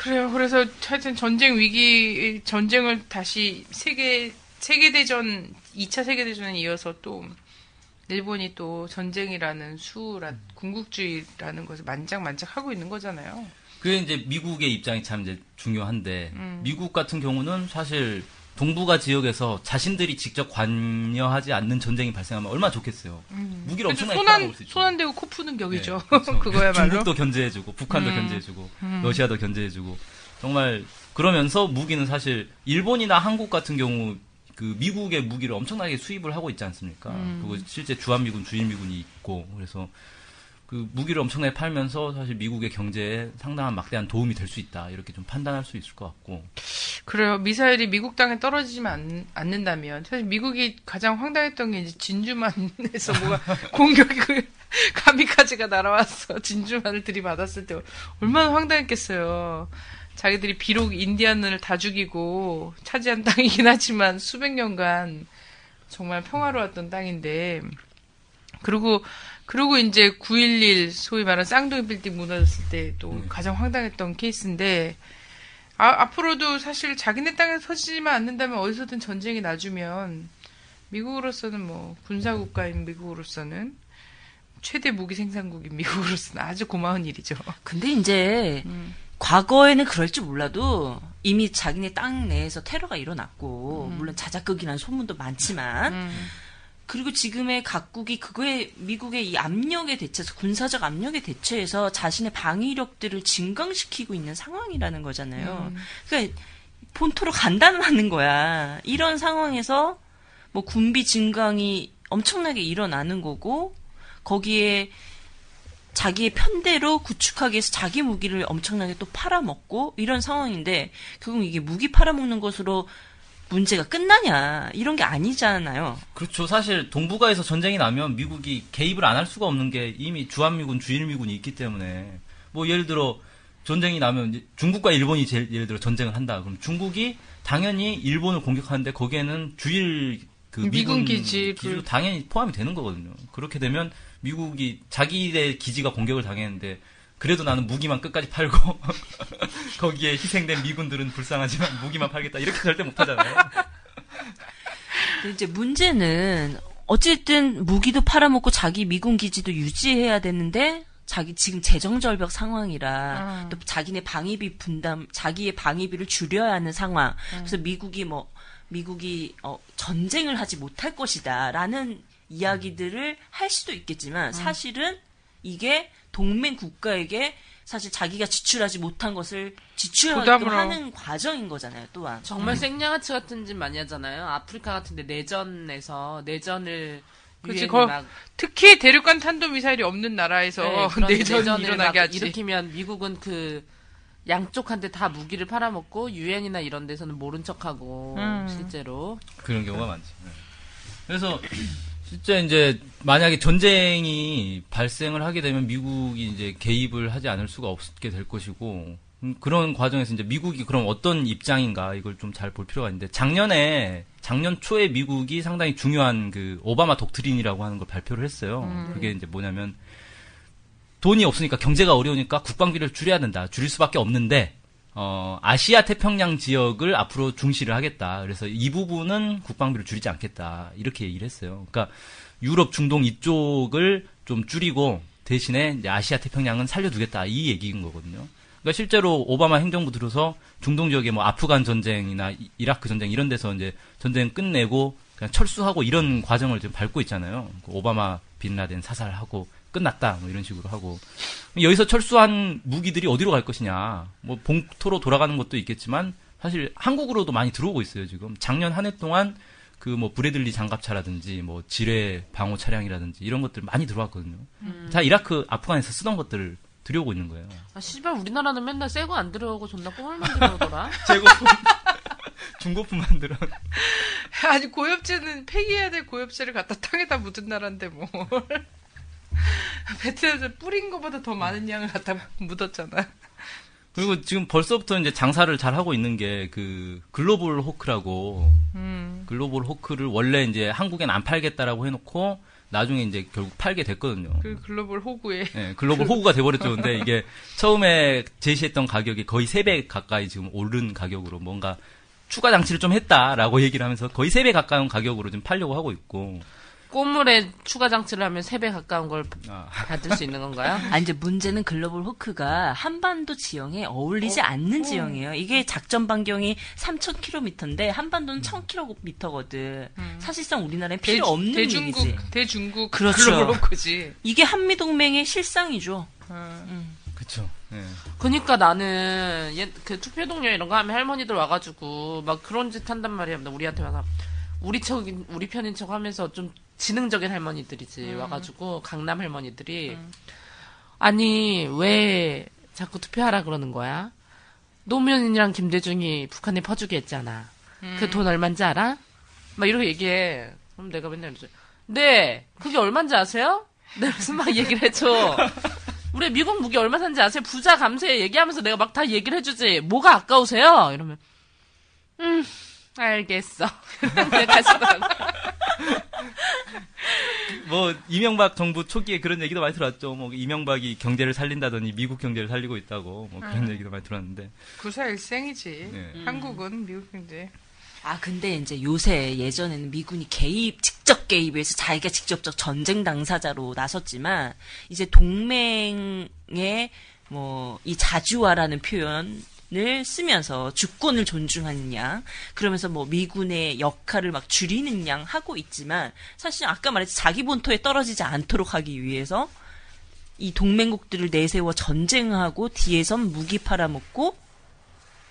그래요. 그래서 하여튼 전쟁 위기, 전쟁을 다시 세계, 세계 대전, 2차 세계 대전에 이어서 또, 일본이 또 전쟁이라는 수라, 군국주의라는 것을 만장만장 하고 있는 거잖아요. 그게 이제 미국의 입장이 참 이제 중요한데 음. 미국 같은 경우는 사실 동북아 지역에서 자신들이 직접 관여하지 않는 전쟁이 발생하면 얼마나 좋겠어요. 무기를 그래도 엄청나게 손 팔아먹을 안, 수 있죠. 손안 대고 코 푸는 격이죠. 네, 그렇죠. 그거야말로. 중국도 견제해주고 북한도 음. 견제해주고 러시아도 견제해주고 정말 그러면서 무기는 사실 일본이나 한국 같은 경우 그 미국의 무기를 엄청나게 수입을 하고 있지 않습니까? 음. 그리고 실제 주한미군, 주일미군이 있고 그래서 그 무기를 엄청나게 팔면서 사실 미국의 경제에 상당한 막대한 도움이 될 수 있다 이렇게 좀 판단할 수 있을 것 같고 그래요. 미사일이 미국 땅에 떨어지지만 않, 않는다면 사실 미국이 가장 황당했던 게 이제 진주만에서 뭐가 공격이 그 가미카즈가 날아왔어. 진주만을 들이받았을 때 얼마나 황당했겠어요. 자기들이 비록 인디안을 다 죽이고 차지한 땅이긴 하지만 수백 년간 정말 평화로웠던 땅인데 그리고 그리고 이제 9.11 소위 말하는 쌍둥이 빌딩 무너졌을 때또 네. 가장 황당했던 케이스인데 아, 앞으로도 사실 자기네 땅에 터지지만 않는다면 어디서든 전쟁이 나주면 미국으로서는 뭐 군사국가인 미국으로서는 최대 무기 생산국인 미국으로서는 아주 고마운 일이죠. 근데 이제 음. 과거에는 그럴지 몰라도 이미 자기네 땅 내에서 테러가 일어났고 물론 자작극이라는 소문도 많지만 음. 그리고 지금의 각국이 그거에 미국의 이 압력에 대처해서 군사적 압력에 대처해서 자신의 방위력들을 증강시키고 있는 상황이라는 거잖아요. 그러니까 본토로 간다는 거야. 이런 상황에서 뭐 군비 증강이 엄청나게 일어나는 거고 거기에 자기의 편대로 구축하기 위해서 자기 무기를 엄청나게 또 팔아먹고 이런 상황인데 결국 이게 무기 팔아먹는 것으로 문제가 끝나냐 이런 게 아니잖아요. 그렇죠. 사실 동북아에서 전쟁이 나면 미국이 개입을 안 할 수가 없는 게 이미 주한미군, 주일미군이 있기 때문에 뭐 예를 들어 전쟁이 나면 중국과 일본이 제일 예를 들어 전쟁을 한다. 그럼 중국이 당연히 일본을 공격하는데 거기에는 주일 그 미군 미군 기지, 기지도 그- 당연히 포함이 되는 거거든요. 그렇게 되면 미국이 자기의 기지가 공격을 당했는데 그래도 나는 무기만 끝까지 팔고 거기에 희생된 미군들은 불쌍하지만 무기만 팔겠다 이렇게 절대 못 하잖아요. 근데 이제 문제는 어쨌든 무기도 팔아먹고 자기 미군 기지도 유지해야 되는데 자기 지금 재정절벽 상황이라 음. 또 자기네 방위비 분담 자기의 방위비를 줄여야 하는 상황. 그래서 미국이 뭐 미국이 어, 전쟁을 하지 못할 것이다라는 이야기들을 할 수도 있겠지만 사실은 이게 동맹 국가에게 사실 자기가 지출하지 못한 것을 부담으로. 하는 과정인 거잖아요. 또한 정말 생양아치 같은 짓 많이 하잖아요. 아프리카 같은데 내전에서 내전을 그치, 유엔이 거- 막 특히 대륙간 탄도 미사일이 없는 나라에서 네, 그런 내전이 내전을 일어나게 막 하지. 일으키면 미국은 그 양쪽한테 다 무기를 팔아먹고 유엔이나 이런 데서는 모른 척하고 음. 실제로 그런 경우가 많지. 네. 그래서 실제 이제 만약에 전쟁이 발생을 하게 되면 미국이 이제 개입을 하지 않을 수가 없게 될 것이고 음, 그런 과정에서 이제 미국이 그럼 어떤 입장인가 이걸 좀 잘 볼 필요가 있는데 작년에 작년 초에 미국이 상당히 중요한 그 오바마 독트린이라고 하는 걸 발표를 했어요. 그게 이제 뭐냐면 돈이 없으니까 경제가 어려우니까 국방비를 줄여야 된다. 줄일 수밖에 없는데 어, 아시아 태평양 지역을 앞으로 중시를 하겠다. 그래서 이 부분은 국방비를 줄이지 않겠다. 이렇게 얘기를 했어요. 그러니까 유럽, 중동 이쪽을 좀 줄이고 대신에 아시아 태평양은 살려두겠다. 이 얘기인 거거든요. 그러니까 실제로 오바마 행정부 들어서 중동 지역에 뭐 아프간 전쟁이나 이- 이라크 전쟁 이런 데서 이제 전쟁 끝내고 그냥 철수하고 이런 과정을 지금 밟고 있잖아요. 그 오바마 빈라덴 사살하고 끝났다. 뭐 이런 식으로 하고 여기서 철수한 무기들이 어디로 갈 것이냐. 뭐 봉토로 돌아가는 것도 있겠지만 사실 한국으로도 많이 들어오고 있어요, 지금. 작년 한 해 동안 그 뭐 브래들리 장갑차라든지 뭐 지뢰 방호 차량이라든지 이런 것들 많이 들어왔거든요. 다 이라크, 아프간에서 쓰던 것들을 들여오고 있는 거예요. 아 씨발 우리나라는 맨날 새거 안 들어오고 존나 꽁을만 들어오더라. 재고품 중고품 만 들어. 아니 고엽제는 폐기해야 될 고엽제를 갖다 땅에다 묻은 나라인데 뭘. 베트남에서 뿌린 것보다 더 많은 양을 갖다 묻었잖아. 그리고 지금 벌써부터 이제 장사를 잘 하고 있는 게 그 글로벌 호크라고 음. 글로벌 호크를 원래 이제 한국엔 안 팔겠다라고 해놓고 나중에 이제 결국 팔게 됐거든요. 그 글로벌 호구에. 예, 글로벌 호구가 돼버렸죠. 근데 이게 처음에 제시했던 가격이 거의 3배 가까이 지금 오른 가격으로 뭔가 추가 장치를 좀 했다라고 얘기를 하면서 거의 3배 가까운 가격으로 지금 팔려고 하고 있고. 꽃물에 추가 장치를 하면 3배 가까운 걸 아, 받을 수 있는 건가요? 아, 이제 문제는 글로벌 호크가 한반도 지형에 어울리지 않는 지형이에요. 이게 작전 반경이 3,000km인데 한반도는 1,000km거든. 사실상 우리나라엔 필요 없는 대중국, 얘기지. 대중국 그렇죠. 글로벌 호구지. 이게 한미동맹의 실상이죠. 그쵸. 예. 그니까 나는 옛 그 투표 동료 이런 거 하면 할머니들 와가지고 막 그런 짓 한단 말이야. 우리한테 와서 우리 척 우리 편인 척 하면서 좀 지능적인 할머니들이지 와가지고 강남 할머니들이 아니 왜 자꾸 투표하라 그러는 거야? 노무현이랑 김대중이 북한에 퍼주게 했잖아. 그돈 얼마인지 알아? 막 이렇게 얘기해. 그럼 내가 맨날 이러지. 네, 그게 얼마인지 아세요? 내가 무슨 막 얘기를 해줘. 우리 미국 무기 얼마 산지 아세요? 부자 감세 얘기하면서 내가 막 다 얘기를 해주지. 뭐가 아까우세요? 이러면, 음, 알겠어. 뭐 이명박 정부 초기에 그런 얘기도 많이 들었죠. 뭐 이명박이 경제를 살린다더니 미국 경제를 살리고 있다고 뭐 그런 얘기도 많이 들었는데. 구사 일생이지. 예. 한국은 미국 경제. 아, 근데 이제 요새 예전에는 미군이 개입, 직접 개입해서 자기가 직접적 전쟁 당사자로 나섰지만, 이제 동맹의 뭐, 이 자주화라는 표현 을 쓰면서 주권을 존중하는 양, 그러면서 뭐 미군의 역할을 막 줄이는 양 하고 있지만, 사실 아까 말했듯이 자기 본토에 떨어지지 않도록 하기 위해서 이 동맹국들을 내세워 전쟁하고 뒤에선 무기 팔아먹고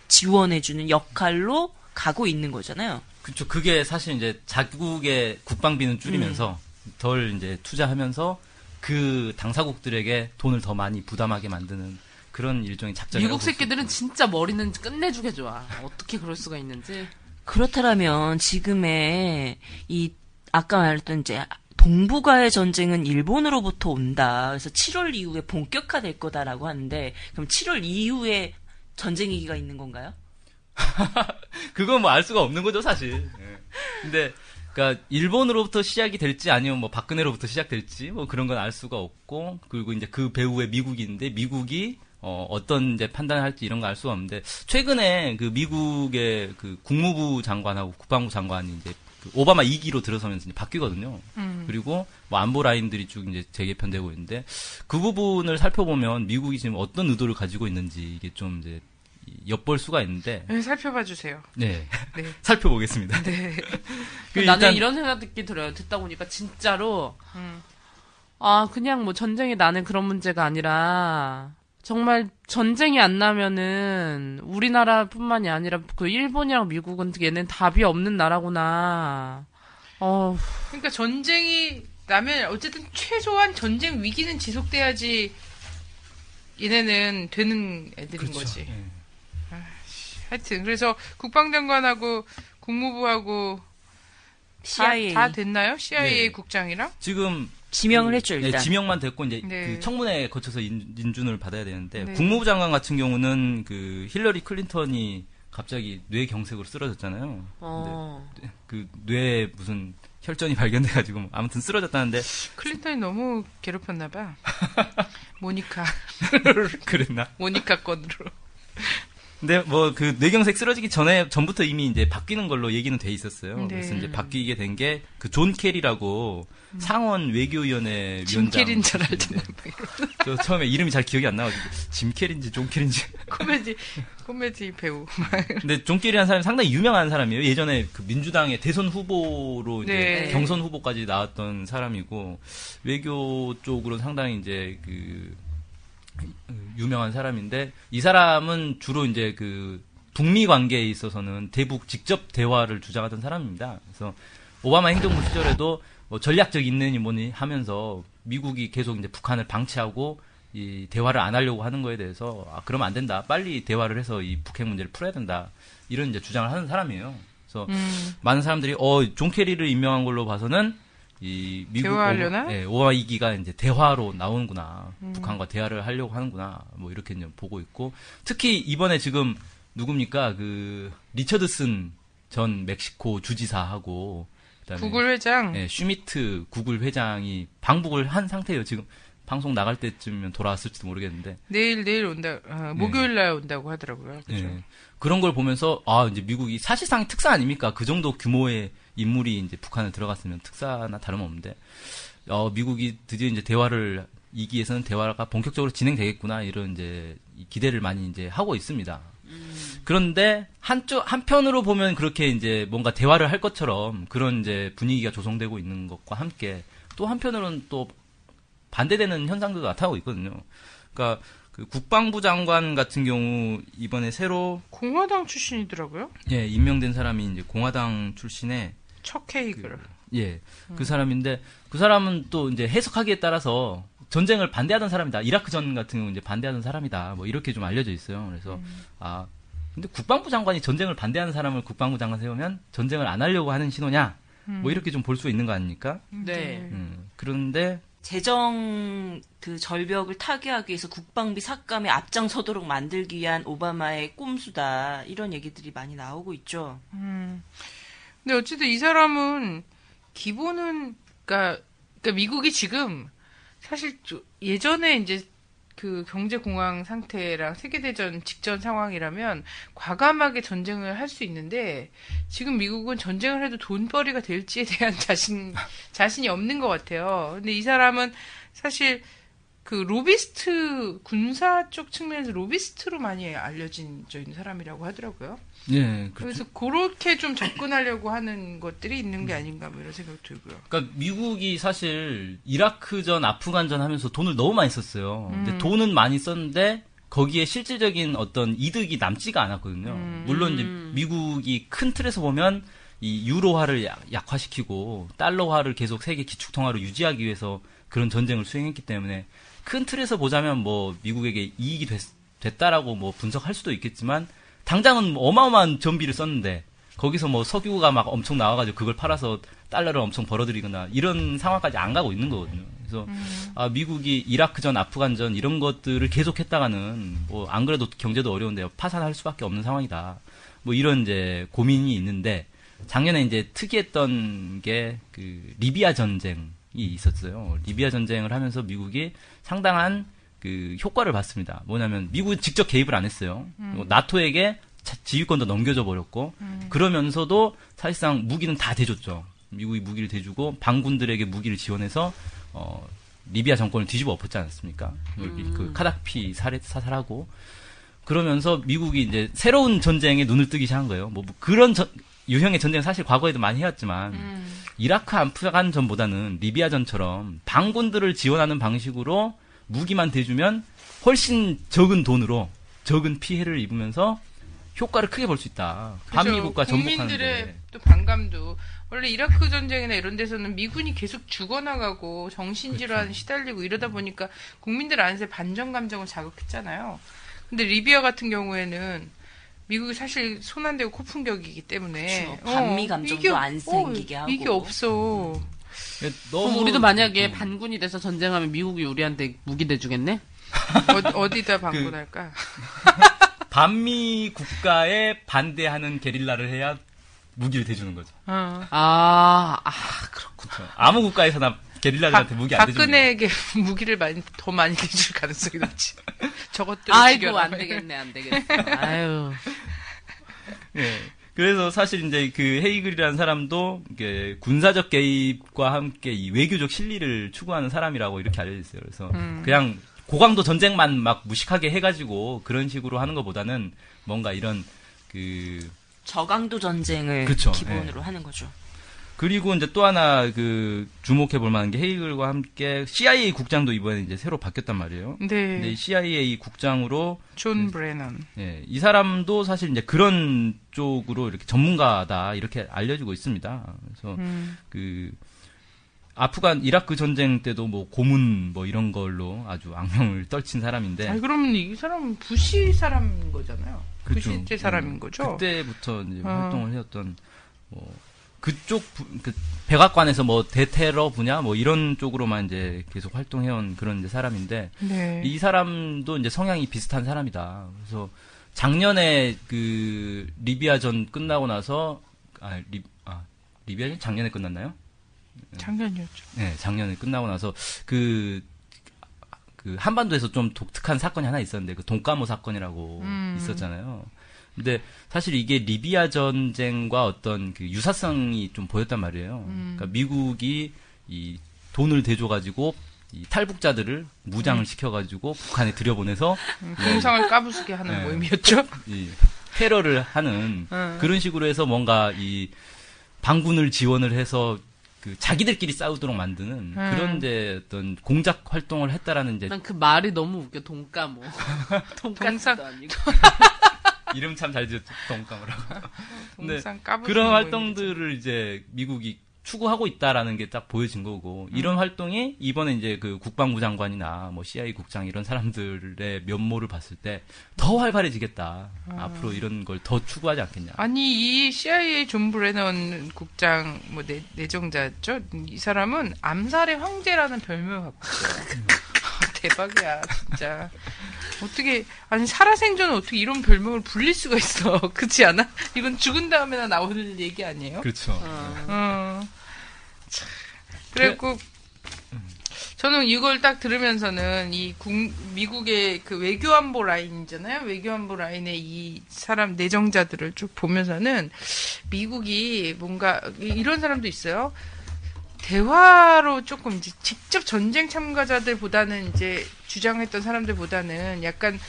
지원해주는 역할로 가고 있는 거잖아요. 그쵸. 그게 사실 이제 자국의 국방비는 줄이면서 덜 이제 투자하면서 그 당사국들에게 돈을 더 많이 부담하게 만드는 그런 일종의 작전이라고 미국 새끼들은. 진짜 머리는 끝내주게 좋아. 어떻게 그럴 수가 있는지. 그렇다면 지금의 이 아까 말했던 이제 동북아의 전쟁은 일본으로부터 온다. 그래서 7월 이후에 본격화될 거다라고 하는데 그럼 7월 이후에 전쟁 위기가 있는 건가요? 그건 뭐 알 수가 없는 거죠, 사실. 예. 근데 그러니까 일본으로부터 시작이 될지 아니면 뭐 박근혜로부터 시작될지 뭐 그런 건 알 수가 없고 그리고 이제 그 배후에 미국이 있는데 미국이 어, 어떤 이제 판단을 할지 이런 거 알 수가 없는데 최근에 그 미국의 그 국무부 장관하고 국방부 장관이 이제 그 오바마 2기로 들어서면서 이제 바뀌거든요. 그리고 뭐 안보 라인들이 쭉 이제 재개편되고 있는데 그 부분을 살펴보면 미국이 지금 어떤 의도를 가지고 있는지 이게 좀 이제 엿볼 수가 있는데 네, 살펴봐 주세요. 네. 네. 살펴보겠습니다. 네. 그 나는 일단- 이런 생각이 들어요. 듣다 보니까 진짜로 음. 아 그냥 뭐 전쟁이 나는 그런 문제가 아니라 정말 전쟁이 안 나면은 우리나라뿐만이 아니라 그 일본이랑 미국은 얘는 답이 없는 나라구나. 어 그러니까 전쟁이 나면 어쨌든 최소한 전쟁 위기는 지속돼야지 얘네는 되는 애들인 그렇죠. 거지. 예. 하여튼 그래서 국방장관하고 국무부하고 다, CIA 다 됐나요? CIA 네. 국장이랑? 지금 지명을 그, 했죠 네, 일단. 지명만 됐고 이제 네. 그 청문회 거쳐서 인, 인준을 받아야 되는데 네. 국무부 장관 같은 경우는 그 힐러리 클린턴이 갑자기 뇌 경색으로 쓰러졌잖아요. 어. 근데 그 뇌에 무슨 혈전이 발견돼가지고 뭐 아무튼 쓰러졌다는데 클린턴이 너무 괴롭혔나 봐. 모니카. 그랬나? 모니카 건으로. 근데 뭐 그 뇌경색 쓰러지기 전에 전부터 이미 이제 바뀌는 걸로 얘기는 돼 있었어요. 네. 그래서 이제 바뀌게 된 게 그 존 케리라고 상원 외교위원회 음. 짐 위원장. 케리인 줄 알잖아요. 저 처음에 이름이 잘 기억이 안 나가지고 짐 캐리인지 존 케리인지. 코미디, 코미디 배우. 근데 존 케리라는 사람이 상당히 유명한 사람이에요. 예전에 그 민주당의 대선 후보로 이제 네. 경선 후보까지 나왔던 사람이고 외교 쪽으로 상당히 이제 그 유명한 사람인데 이 사람은 주로 이제 그 북미 관계에 있어서는 대북 직접 대화를 주장하던 사람입니다. 그래서 오바마 행정부 시절에도 뭐 전략적 인내니 뭐니 하면서 미국이 계속 이제 북한을 방치하고 이 대화를 안 하려고 하는 거에 대해서 아 그러면 안 된다. 빨리 대화를 해서 이 북핵 문제를 풀어야 된다. 이런 이제 주장을 하는 사람이에요. 그래서 음. 많은 사람들이 어존 캐리를 임명한 걸로 봐서는 이 미국 대화하려나? 오바, 예, 오바마 2기가 이제 대화로 나오는구나. 음. 북한과 대화를 하려고 하는구나. 뭐 이렇게 이제 보고 있고 특히 이번에 지금 누굽니까? 그 리처드슨 전 멕시코 주지사하고 그다음에 구글 회장. 예, 슈미트 구글 회장이 방북을 한 상태예요. 지금 방송 나갈 때쯤이면 돌아왔을지도 모르겠는데 내일, 내일 온다, 아, 목요일 날 온다고 하더라고요. 그죠? 예. 그런 걸 보면서 아 이제 미국이 사실상 특사 아닙니까? 그 정도 규모의 인물이 이제 북한에 들어갔으면 특사나 다름없는데 어 미국이 드디어 이제 대화를 이기에서는 대화가 본격적으로 진행되겠구나 이런 이제 이 기대를 많이 이제 하고 있습니다. 그런데 한쪽 한편으로 보면 그렇게 이제 뭔가 대화를 할 것처럼 그런 이제 분위기가 조성되고 있는 것과 함께 또 한편으로는 또 반대되는 현상들도 나타나고 있거든요. 그러니까 그 국방부 장관 같은 경우 이번에 새로 공화당 출신이더라고요. 예 임명된 사람이 이제 공화당 출신의 척 헤이글. 예, 그 사람인데 그 사람은 또 이제 해석하기에 따라서 전쟁을 반대하던 사람이다. 이라크 전 같은 경우 이제 반대하던 사람이다. 뭐 이렇게 좀 알려져 있어요. 그래서 아 근데 국방부 장관이 전쟁을 반대하는 사람을 국방부 장관 세우면 전쟁을 안 하려고 하는 신호냐? 뭐 이렇게 좀 볼 수 있는 거 아닙니까? 네. 음, 그런데 재정 그 절벽을 타개하기 위해서 국방비 삭감에 앞장서도록 만들기 위한 오바마의 꼼수다 이런 얘기들이 많이 나오고 있죠. 음. 근데 어쨌든 이 사람은 기본은 그러니까, 그러니까 미국이 지금 사실 저- 예전에 이제 그 경제 공황 상태랑 세계 대전 직전 상황이라면 과감하게 전쟁을 할 수 있는데 지금 미국은 전쟁을 해도 돈벌이가 될지에 대한 자신 자신이 없는 것 같아요. 근데 이 사람은 사실 그 로비스트 군사 쪽 측면에서 로비스트로 많이 알려진 사람이라고 하더라고요. 예, 그렇죠. 그래서 그렇게 좀 접근하려고 하는 것들이 있는 게 아닌가 뭐 이런 생각 들고요. 그러니까 미국이 사실 이라크전, 아프간전 하면서 돈을 너무 많이 썼어요. 근데 음. 돈은 많이 썼는데 거기에 실질적인 어떤 이득이 남지가 않았거든요. 음. 물론 이제 미국이 큰 틀에서 보면 이 유로화를 약- 약화시키고 달러화를 계속 세계 기축통화로 유지하기 위해서 그런 전쟁을 수행했기 때문에 큰 틀에서 보자면 뭐 미국에게 이익이 됐, 됐다라고 뭐 분석할 수도 있겠지만 당장은 뭐 어마어마한 전비를 썼는데 거기서 뭐 석유가 막 엄청 나와가지고 그걸 팔아서 달러를 엄청 벌어들이거나 이런 상황까지 안 가고 있는 거거든요. 그래서 아, 미국이 이라크전, 아프간전 이런 것들을 계속했다가는 뭐 안 그래도 경제도 어려운데 파산할 수밖에 없는 상황이다. 뭐 이런 이제 고민이 있는데 작년에 이제 특이했던 게 그 리비아 전쟁이 있었어요. 리비아 전쟁을 하면서 미국이 상당한 그 효과를 봤습니다. 뭐냐면 미국이 직접 개입을 안 했어요. 그리고 나토에게 자- 지휘권도 넘겨줘 버렸고 그러면서도 사실상 무기는 다 대줬죠. 미국이 무기를 대주고 반군들에게 무기를 지원해서 어 리비아 정권을 뒤집어 엎었지 않았습니까? 여기 그 카다피 살해 사살하고 그러면서 미국이 이제 새로운 전쟁에 눈을 뜨기 시작한 거예요. 뭐 그런 전- 유형의 전쟁 사실 과거에도 많이 해왔지만 이라크 아프간 전보다는 리비아 전처럼 반군들을 지원하는 방식으로 무기만 대주면 훨씬 적은 돈으로 적은 피해를 입으면서 효과를 크게 볼 수 있다. 반미국과 전복하는데 또 반감도 원래 이라크 전쟁이나 이런 데서는 미군이 계속 죽어나가고 정신질환 그렇죠. 시달리고 이러다 보니까 국민들 안에서 반전 감정을 자극했잖아요. 근데 리비아 같은 경우에는 미국이 사실 손 안 대고 코푼격이기 때문에 그렇죠. 반미 감정도 안 생기게 하고. 이게 없어. 그럼 너무 우리도 만약에 음. 반군이 돼서 전쟁하면 미국이 우리한테 무기 대주겠네? 어, 어디다 방문할까? 반미 국가에 반대하는 게릴라를 해야 무기를 대주는 거죠. 어. 아, 아, 그렇구나. 그렇죠. 아무 국가에서나 게릴라들한테 무기 안. 박근혜에게 무기를 많이 더 많이 대줄 가능성이 높지. 저것들 아이고, 안 되겠네, 안 되겠어. 아유. 예. 그래서 사실 이제 그 헤이글이라는 사람도 이게 군사적 개입과 함께 이 외교적 실리를 추구하는 사람이라고 이렇게 알려져 있어요. 그래서 음. 그냥 고강도 전쟁만 막 무식하게 해가지고 그런 식으로 하는 것보다는 뭔가 이런 그 저강도 전쟁을 그쵸, 기본으로 예. 하는 거죠. 그리고 이제 또 하나 그 주목해 볼 만한 게 헤이글과 함께 CIA 국장도 이번에 이제 새로 바뀌었단 말이에요. 근데 네. 이 CIA 국장으로 존 브레넌. 예, 이 사람도 사실 이제 그런 쪽으로 이렇게 전문가다 이렇게 알려지고 있습니다. 그래서 음. 그 아프간 이라크 전쟁 때도 뭐 고문 뭐 이런 걸로 아주 악명을 떨친 사람인데 아니 그러면 이 사람은 부시 사람인 거잖아요. 그쵸. 부시 때 사람인 음, 거죠. 그때부터 이제 어. 활동을 해왔던 뭐 그쪽 부- 그 백악관에서 뭐 대테러 분야 뭐 이런 쪽으로만 이제 계속 활동해온 그런 이제 사람인데 네. 이 사람도 이제 성향이 비슷한 사람이다. 그래서 작년에 그 리비아전 끝나고 나서 아, 리, 아 리비아전 작년에 끝났나요? 작년이었죠. 네, 작년에 끝나고 나서 그, 그 한반도에서 좀 독특한 사건이 하나 있었는데 그 돈가모 사건이라고 음. 있었잖아요. 근데 사실 이게 리비아 전쟁과 어떤 그 유사성이 좀 보였단 말이에요. 음. 그러니까 미국이 이 돈을 대줘 가지고 이 탈북자들을 무장을 시켜 가지고 북한에 들여보내서 음, 공상을 까부수게 하는 네. 모임이었죠. 이 테러를 하는 음. 그런 식으로 해서 뭔가 이 반군을 지원을 해서 그 자기들끼리 싸우도록 만드는 그런 이제 어떤 공작 활동을 했다라는 이제 난 그 말이 너무 웃겨, 돈가모. 돈가스도 아니고. 이름 참 잘 지었죠 동감으라고. 근데 그런. 활동들을 이제 미국이 추구하고 있다라는 게 딱 보여진 거고 이런 음. 활동이 이번에 이제 그 국방부 장관이나 뭐 CIA 국장 이런 사람들의 면모를 봤을 때 더 활발해지겠다. 앞으로 이런 걸 더 추구하지 않겠냐. 아. 아니 이 CIA 존 브레넌 국장 뭐 내, 내정자죠. 이 사람은 암살의 황제라는 별명을 갖고 있어요. 대박이야 진짜. 어떻게 아니 살아생전은 어떻게 이런 별명을 불릴 수가 있어? 그렇지 않아? 이건 죽은 다음에나 나오는 얘기 아니에요? 그렇죠. 어. 참. 그리고 저는 이걸 딱 들으면서는 이 국, 미국의 그 외교안보 라인이잖아요. 외교안보 라인의 이 사람 내정자들을 쭉 보면서는 미국이 뭔가 이- 이런 사람도 있어요. 대화로 조금 이제 직접 전쟁 참가자들보다는 이제 주장했던 사람들보다는 약간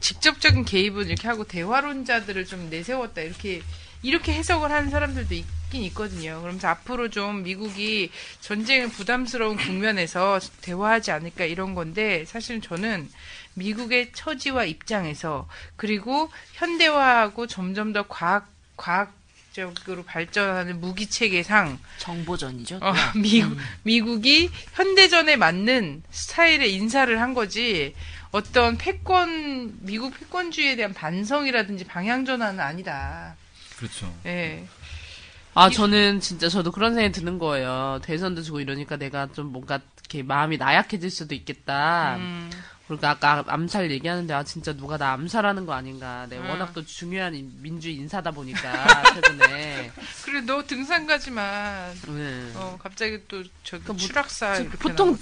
직접적인 개입은 이렇게 하고 대화론자들을 좀 내세웠다 이렇게 이렇게 해석을 하는 사람들도 있긴 있거든요. 그러면서 앞으로 좀 미국이 전쟁의 부담스러운 국면에서 대화하지 않을까 이런 건데 사실 저는 미국의 처지와 입장에서 그리고 현대화하고 점점 더 과학 과학 적으로 발전하는 무기 체계상 정보전이죠. 어, 또. 미국 미국이 현대전에 맞는 스타일의 인사를 한 거지 어떤 패권 미국 패권주의에 대한 반성이라든지 방향 전환은 아니다. 그렇죠. 예. 아, 저는 진짜 저도 그런 생각이 드는 거예요. 대선도 주고 이러니까 내가 좀 뭔가 이렇게 마음이 나약해질 수도 있겠다. 음. 그러니까 아까 암살 얘기하는데 아 진짜 누가 나 암살하는 거 아닌가. 내가 음. 워낙 또 중요한 인- 민주주의 인사다 보니까 최근에. 그래 너 등산 가지만 네. 어 갑자기 또 저기 그 뭐- 추락사 저 이렇게 보통.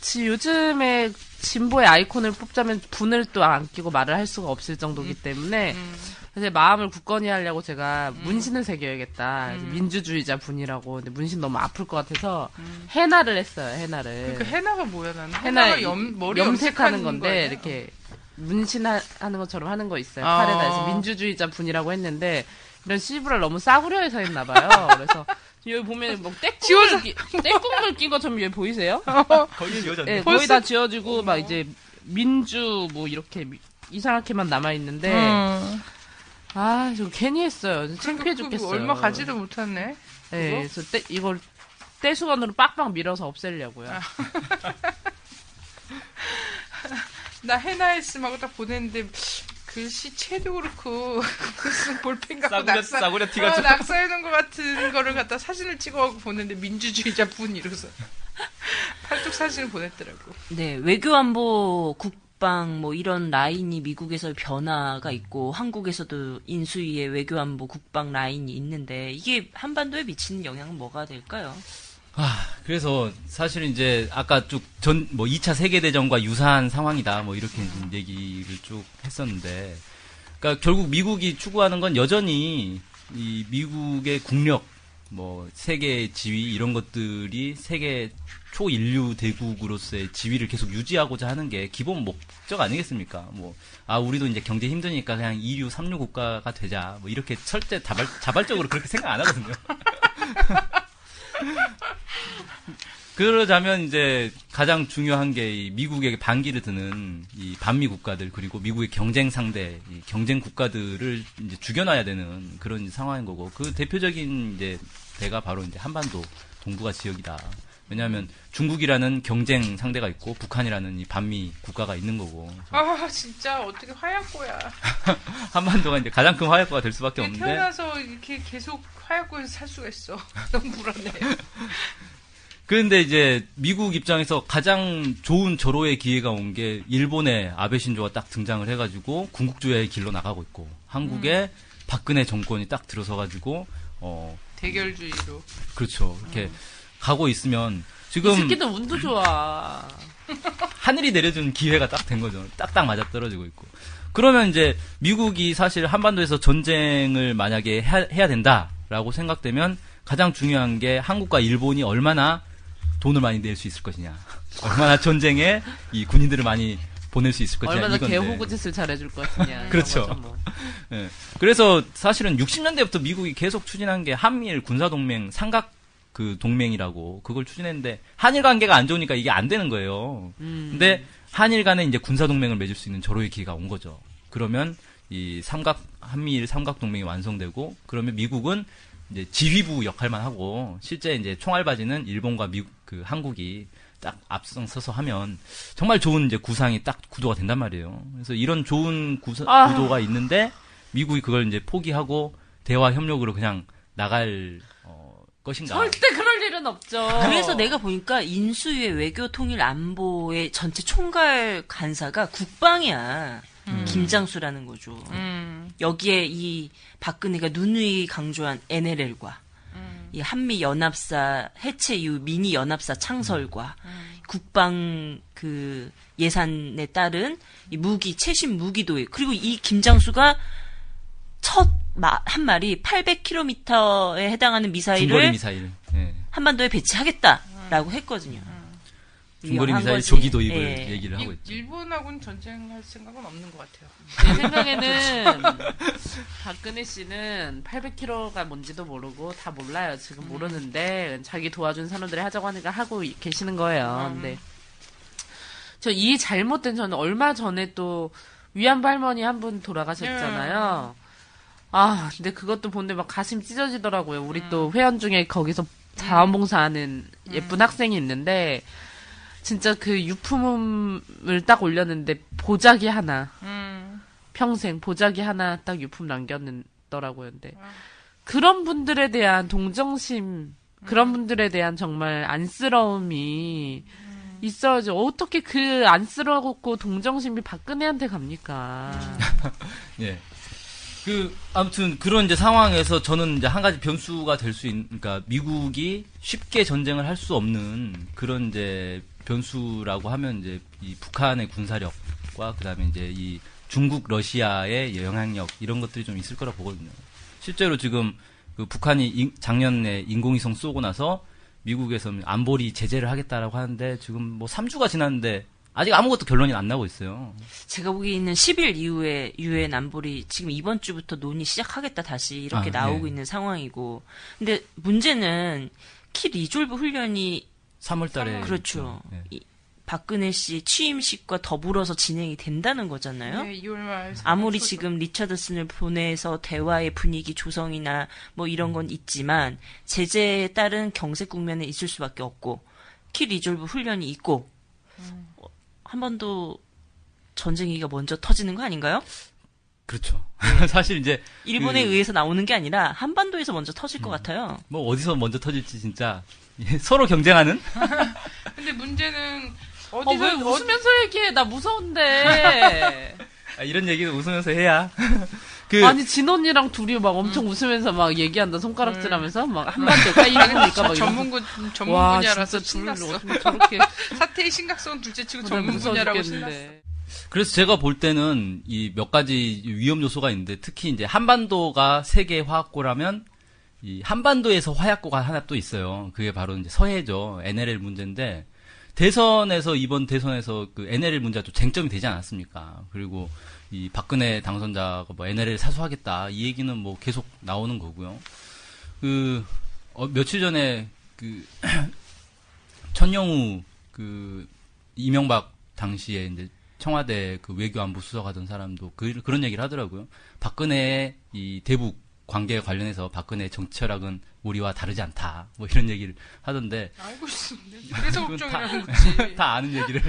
지 요즘에 진보의 아이콘을 뽑자면 분을 또 안 끼고 말을 할 수가 없을 정도기 때문에 음. 사실 마음을 굳건히 하려고 제가 문신을 새겨야겠다. 그래서 민주주의자 분이라고. 근데 문신 너무 아플 것 같아서 해나를 했어요. 해나를. 그러니까 해나가 뭐야 나는 해나 염 머리 염색하는 염색하는 건데? 이렇게 문신하는 것처럼 하는 거 있어요. 아. 팔에다 해서 민주주의자 분이라고 했는데 이런 씨부를 너무 싸구려 해서 했나 봐요. 그래서 여기 보면 뭐 떼국물 끼, 떼국물 낀 것처럼 여기 보이세요? 거기 지워졌네. 네, 거의 다 지워지고 막 이제 민주 뭐 이렇게 미- 이상하게만 남아 있는데 음. 아, 저 괜히 했어요. 창피해 죽겠어요. 얼마 가지도 못했네. 네? 그래서 떼, 이걸 떼수건으로 빡빡 밀어서 없애려고요. 아. 나 해나 했음하고 딱 보냈는데 글씨 채도 그렇고 무슨 볼펜 갖고 싸구려- 낙서 싸구려 티가 어, 좀- 낙서해놓은 것 같은 거를 갖다 사진을 찍어갖고 보냈는데 민주주의자 분 이러고서 팔뚝 사진을 보냈더라고. 네, 외교안보 국 방 뭐 이런 라인이 미국에서 변화가 있고 한국에서도 인수위의 외교안보 국방 라인이 있는데 이게 한반도에 미치는 영향은 뭐가 될까요? 아, 그래서 사실은 이제 아까 쭉 전 뭐 2차 세계 대전과 유사한 상황이다. 뭐 이렇게 좀 얘기를 쭉 했었는데 그러니까 결국 미국이 추구하는 건 여전히 이 미국의 국력 뭐 세계 지위 이런 것들이 세계 초인류 대국으로서의 지위를 계속 유지하고자 하는 게 기본 목적 아니겠습니까? 뭐, 아, 우리도 이제 경제 힘드니까 그냥 2류, 3류 국가가 되자. 뭐, 이렇게 철제 자발, 자발적으로 그렇게 생각 안 하거든요. 그러자면 이제 가장 중요한 게이 미국에게 반기를 드는 이 반미 국가들 그리고 미국의 경쟁 상대 이 경쟁 국가들을 이제 죽여놔야 되는 그런 상황인 거고 그 대표적인 이제 대가 바로 이제 한반도 동북아 지역이다. 왜냐하면 중국이라는 경쟁 상대가 있고 북한이라는 이 반미 국가가 있는 거고 아 진짜 어떻게 화약고야. 한반도가 이제 가장 큰 화약고가 될 수밖에 없는데 태어나서 이렇게 계속 화약고에서 살 수가 있어. 너무 불안해. 그런데 이제 미국 입장에서 가장 좋은 절호의 기회가 온 게 일본의 아베 신조가 딱 등장을 해가지고 군국주의의 길로 나가고 있고 한국의 박근혜 정권이 딱 들어서가지고 어 대결주의로. 그렇죠 이렇게 가고 있으면 이 지금 새끼들 운도 좋아. 하늘이 내려준 기회가 딱 된 거죠 딱딱 맞아 떨어지고 있고 그러면 이제 미국이 사실 한반도에서 전쟁을 만약에 해야, 해야 된다라고 생각되면 가장 중요한 게 한국과 일본이 얼마나 돈을 많이 낼 수 있을 것이냐. 얼마나 전쟁에 이 군인들을 많이 보낼 수 있을 것이냐. 얼마나 이건데. 개호구짓을 잘해줄 것이냐. 그렇죠. 뭐. 예. 그래서 사실은 60년대부터 미국이 계속 추진한 게 한미일 군사동맹 삼각 그 동맹이라고 그걸 추진했는데 한일 관계가 안 좋으니까 이게 안 되는 거예요. 음. 근데 한일 간에 이제 군사 동맹을 맺을 수 있는 절호의 기회가 온 거죠. 그러면 이 삼각 한미일 삼각 동맹이 완성되고 그러면 미국은 이제 지휘부 역할만 하고 실제 이제 총알바지는 일본과 미국 그 한국이 딱 앞서서 하면 정말 좋은 이제 구상이 딱 구도가 된단 말이에요. 그래서 이런 좋은 구사, 아. 구도가 있는데 미국이 그걸 이제 포기하고 대화 협력으로 그냥 나갈 어, 것인가? 절대 그럴 일은 없죠. 그래서 내가 보니까 인수위의 외교 통일 안보의 전체 총괄 간사가 국방이야. 김장수라는 거죠. 음. 여기에 이 박근혜가 누누이 강조한 NLL과 이 한미 연합사 해체 이후 미니 연합사 창설과 국방 그 예산에 따른 이 무기 최신 무기도 그리고 이 김장수가 첫 한 마리 800km에 해당하는 중거리 미사일을 미사일. 예. 한반도에 배치하겠다라고 했거든요. 중거리 위험한 미사일 거지. 조기 도입을 예. 얘기를 하고 일- 있죠. 일본하고는 전쟁할 생각은 없는 것 같아요. 제 생각에는 박근혜 씨는 800km가 뭔지도 모르고 다 몰라요. 지금 모르는데 자기 도와준 사람들이 하자고 하니까 하고 이- 계시는 거예요. 근데 저 이 잘못된 저는 얼마 전에 또 위안부 할머니 한 분 돌아가셨잖아요. 아, 근데 그것도 보는데 막 가슴 찢어지더라고요. 우리 또 회원 중에 거기서 자원봉사하는 예쁜 학생이 있는데, 진짜 그 유품을 딱 올렸는데, 보자기 하나. 음. 평생 보자기 하나 딱 유품 남겼더라고요. 근데 그런 분들에 대한 동정심, 그런 분들에 대한 정말 안쓰러움이 있어야지. 어떻게 그 안쓰럽고 동정심이 박근혜한테 갑니까? 예. 그 아무튼 그런 이제 상황에서 저는 이제 한 가지 변수가 될 수 있는 그러니까 미국이 쉽게 전쟁을 할 수 없는 그런 이제 변수라고 하면 이제 이 북한의 군사력과 그다음에 이제 이 중국 러시아의 영향력 이런 것들이 좀 있을 거라 보거든요. 실제로 지금 그 북한이 인- 작년에 인공위성 쏘고 나서 미국에서 안보리 제재를 하겠다라고 하는데 지금 뭐 3주가 지났는데 아직 아무것도 결론이 안 나고 있어요. 제가 보기에는 10일 이후에 유엔 안보리 지금 이번 주부터 논의 시작하겠다 다시 이렇게 아, 나오고 예. 있는 상황이고. 근데 문제는 키 리졸브 훈련이 3월 달에 그렇죠. 예. 이 박근혜 씨 취임식과 더불어서 진행이 된다는 거잖아요. 네, 2월 말. 아무리 지금 리처드슨을 보내서 대화의 분위기 조성이나 뭐 이런 건 있지만 제재에 따른 경색 국면에 있을 수밖에 없고 키 리졸브 훈련이 있고 어, 한반도 전쟁이가 먼저 터지는 거 아닌가요? 그렇죠. 사실 이제 일본에 그- 의해서 나오는 게 아니라 한반도에서 먼저 터질 것 같아요. 뭐 어디서 먼저 터질지 진짜 서로 경쟁하는 근데 문제는 어, 어디서 왜 웃으면서 얘기해? 나 무서운데. 아, 이런 얘기는 웃으면서 해야 그 아니, 진 언니랑 둘이 막 엄청 웃으면서 막 얘기한다, 손가락질하면서. 막 한반도 까이니까 막 이러면서. 전문 군 전문 와, 분야라서 신났어. 저렇게 사태의 심각성은 둘째치고 나 전문 무서워 분야라고 신났어. 죽겠는데. 그래서 제가 볼 때는 이 몇 가지 위험 요소가 있는데 특히 이제 한반도가 세계 화학고라면 이 한반도에서 화약고가 하나 또 있어요. 그게 바로 이제 서해죠. NLL 문제인데 대선에서 이번 대선에서 그 NLL 문제가 또 쟁점이 되지 않았습니까? 그리고 이 박근혜 당선자가 뭐 NLL 사수하겠다 이 얘기는 뭐 계속 나오는 거고요. 그 어, 며칠 전에 그 천영우 그 이명박 당시에 이제 청와대 그 외교안보 수석 하던 사람도 그, 그런 얘기를 하더라고요. 박근혜의 이 대북 관계에 관련해서 박근혜의 정치 철학은 우리와 다르지 않다. 뭐 이런 얘기를 하던데 알고 있었는데 그래서 걱정이라는 거지. 다 아는 얘기를.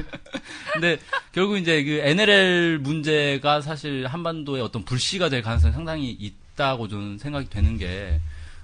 근데 결국 이제 그 NLL 문제가 사실 한반도의 어떤 불씨가 될 가능성이 상당히 있다고 저는 생각이 되는 게,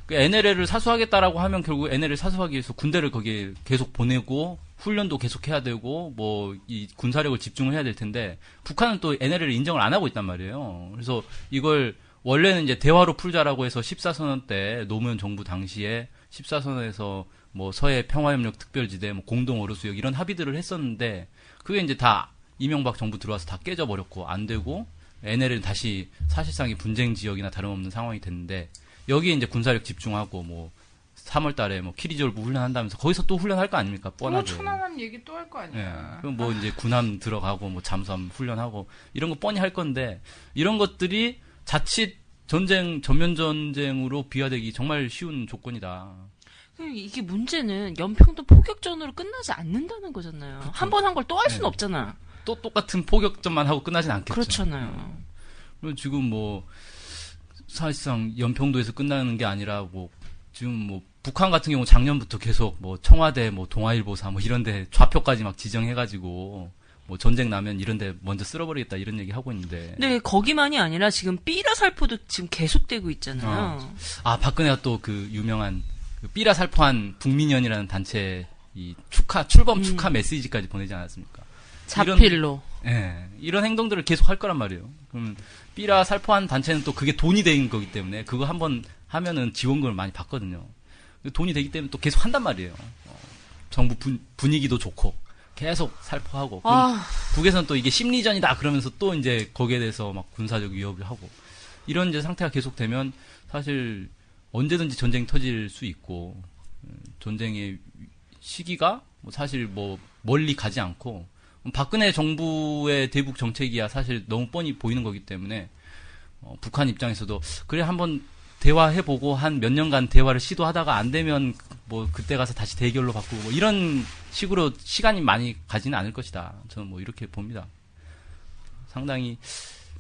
그 NLL을 사수하겠다라고 하면 결국 NLL 사수하기 위해서 군대를 거기에 계속 보내고, 훈련도 계속 해야 되고, 뭐, 이 군사력을 집중을 해야 될 텐데, 북한은 또 NLL을 인정을 안 하고 있단 말이에요. 그래서 이걸 원래는 이제 대화로 풀자라고 해서 14선언 때 노무현 정부 당시에 14선언에서 뭐 서해 평화협력 특별지대, 뭐 공동 어루수역 이런 합의들을 했었는데 그게 이제 다 이명박 정부 들어와서 다 깨져버렸고 안 되고 NL은 다시 사실상의 분쟁 지역이나 다름없는 상황이 됐는데 여기에 이제 군사력 집중하고 뭐 3월 달에 뭐 키리졸브 훈련한다면서 거기서 또 훈련할 거 아닙니까? 뭐 뻔하게. 천안함 얘기 또 할거 예. 아니야. 그럼 뭐 이제 군함 들어가고 뭐 잠수함 훈련하고 이런 거 뻔히 할 건데 이런 것들이 자칫 전쟁 전면 전쟁으로 비화되기 정말 쉬운 조건이다. 이게 문제는 연평도 포격전으로 끝나지 않는다는 거잖아요. 한번 한 걸 또 할 수는 네. 없잖아. 또 똑같은 포격전만 하고 끝나진 않겠죠. 그렇잖아요. 그리고 지금 뭐 사실상 연평도에서 끝나는 게 아니라 뭐 지금 뭐 북한 같은 경우 작년부터 계속 뭐 청와대 뭐 동아일보사 뭐 이런 데 좌표까지 막 지정해 가지고 뭐 전쟁 나면 이런데 먼저 쓸어버리겠다 이런 얘기 하고 있는데 근데 거기만이 아니라 지금 삐라 살포도 지금 계속되고 있잖아요. 아 박근혜가 또 그 유명한 그 삐라 살포한 북민연이라는 단체 이 축하 출범 음. 축하 메시지까지 보내지 않았습니까? 자필로. 예, 이런 행동들을 계속 할 거란 말이에요. 그러면 삐라 살포한 단체는 또 그게 돈이 된 거기 때문에 그거 한번 하면은 지원금을 많이 받거든요. 돈이 되기 때문에 또 계속 한단 말이에요. 어, 정부 분, 분위기도 좋고 계속 살포하고. 아, 북에서는 또 이게 심리전이다 그러면서 또 이제 거기에 대해서 막 군사적 위협을 하고. 이런 이제 상태가 계속되면 사실 언제든지 전쟁이 터질 수 있고 음, 전쟁의 시기가 뭐 사실 뭐 멀리 가지 않고 박근혜 정부의 대북 정책이야 사실 너무 뻔히 보이는 거기 때문에 어, 북한 입장에서도 그래 한번 대화해보고 한 몇 년간 대화를 시도하다가 안 되면 뭐 그때 가서 다시 대결로 바꾸고 뭐 이런 식으로 시간이 많이 가지는 않을 것이다. 저는 뭐 이렇게 봅니다. 상당히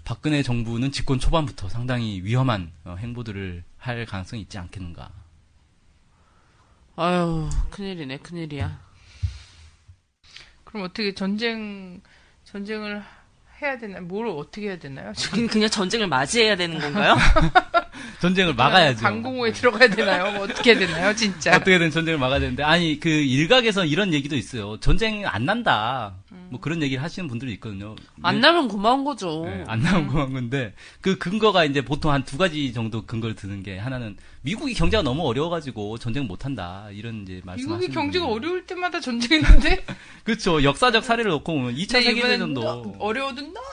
박근혜 정부는 집권 초반부터 상당히 위험한 어, 행보들을 할 가능성이 있지 않겠는가. 아유, 큰일이네, 큰일이야. 그럼 어떻게 전쟁 전쟁을 해야 되나? 뭘 어떻게 해야 되나요? 지금 그냥 전쟁을 맞이해야 되는 건가요? 전쟁을 막아야죠. 방공호에 들어가야 되나요? 뭐 어떻게 해야 되나요? 진짜. 어떻게든 전쟁을 막아야 되는데 아니 그 일각에서 이런 얘기도 있어요. 전쟁 안 난다. 뭐 그런 얘기를 하시는 분들이 있거든요. 안 나면 고마운 거죠. 네, 안 나온 고한 건데 그 근거가 이제 보통 한 두 가지 정도 근거를 드는 게 하나는 미국이 경제가 너무 어려워가지고 전쟁 못 한다 이런 이제 말씀. 미국이 경제가 어려울 때마다 전쟁했는데 그렇죠. 역사적 사례를 놓고 보면 2차 네, 이번엔 세계대전도 너- 어려워도 너무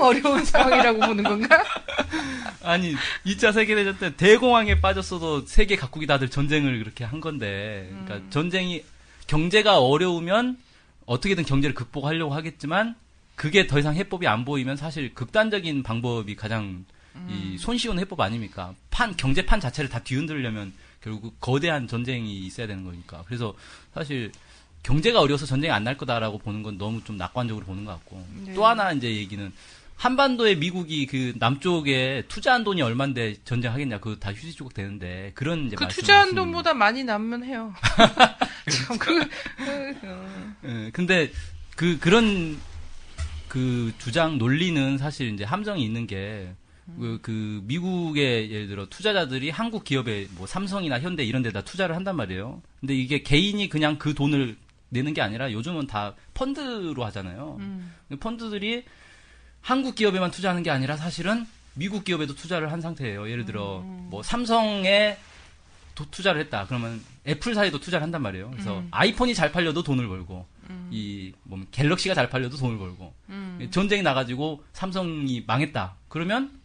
어려운 상황이라고 보는 건가? 아니 2차 세계대전 때 대공황에 빠졌어도 세계 각국이 다들 전쟁을 그렇게 한 건데 그러니까 음. 전쟁이 경제가 어려우면 어떻게든 경제를 극복하려고 하겠지만 그게 더 이상 해법이 안 보이면 사실 극단적인 방법이 가장 이 손쉬운 해법 아닙니까? 판 경제판 자체를 다 뒤흔들려면 결국 거대한 전쟁이 있어야 되는 거니까. 그래서 사실 경제가 어려워서 전쟁이 안 날 거다라고 보는 건 너무 좀 낙관적으로 보는 것 같고 네. 또 하나 이제 얘기는 한반도에 미국이 그 남쪽에 투자한 돈이 얼만데 전쟁하겠냐 그거 다 휴지 조각 되는데 그런 이제 그 투자한 돈보다 많이 남면 해요. 참, 그, 그, 어. 예, 근데 그 그런 그 주장 논리는 사실 이제 함정이 있는 게. 그, 그 미국의 예를 들어 투자자들이 한국 기업에 뭐 삼성이나 현대 이런 데다 투자를 한단 말이에요. 근데 이게 개인이 그냥 그 돈을 내는 게 아니라 요즘은 다 펀드로 하잖아요. 음. 펀드들이 한국 기업에만 투자하는 게 아니라 사실은 미국 기업에도 투자를 한 상태예요. 예를 들어 뭐 삼성에 도- 투자를 했다. 그러면 애플사에도 투자를 한단 말이에요. 그래서 음. 아이폰이 잘 팔려도 돈을 벌고 이뭐 갤럭시가 잘 팔려도 돈을 벌고 음. 전쟁이 나가지고 삼성이 망했다. 그러면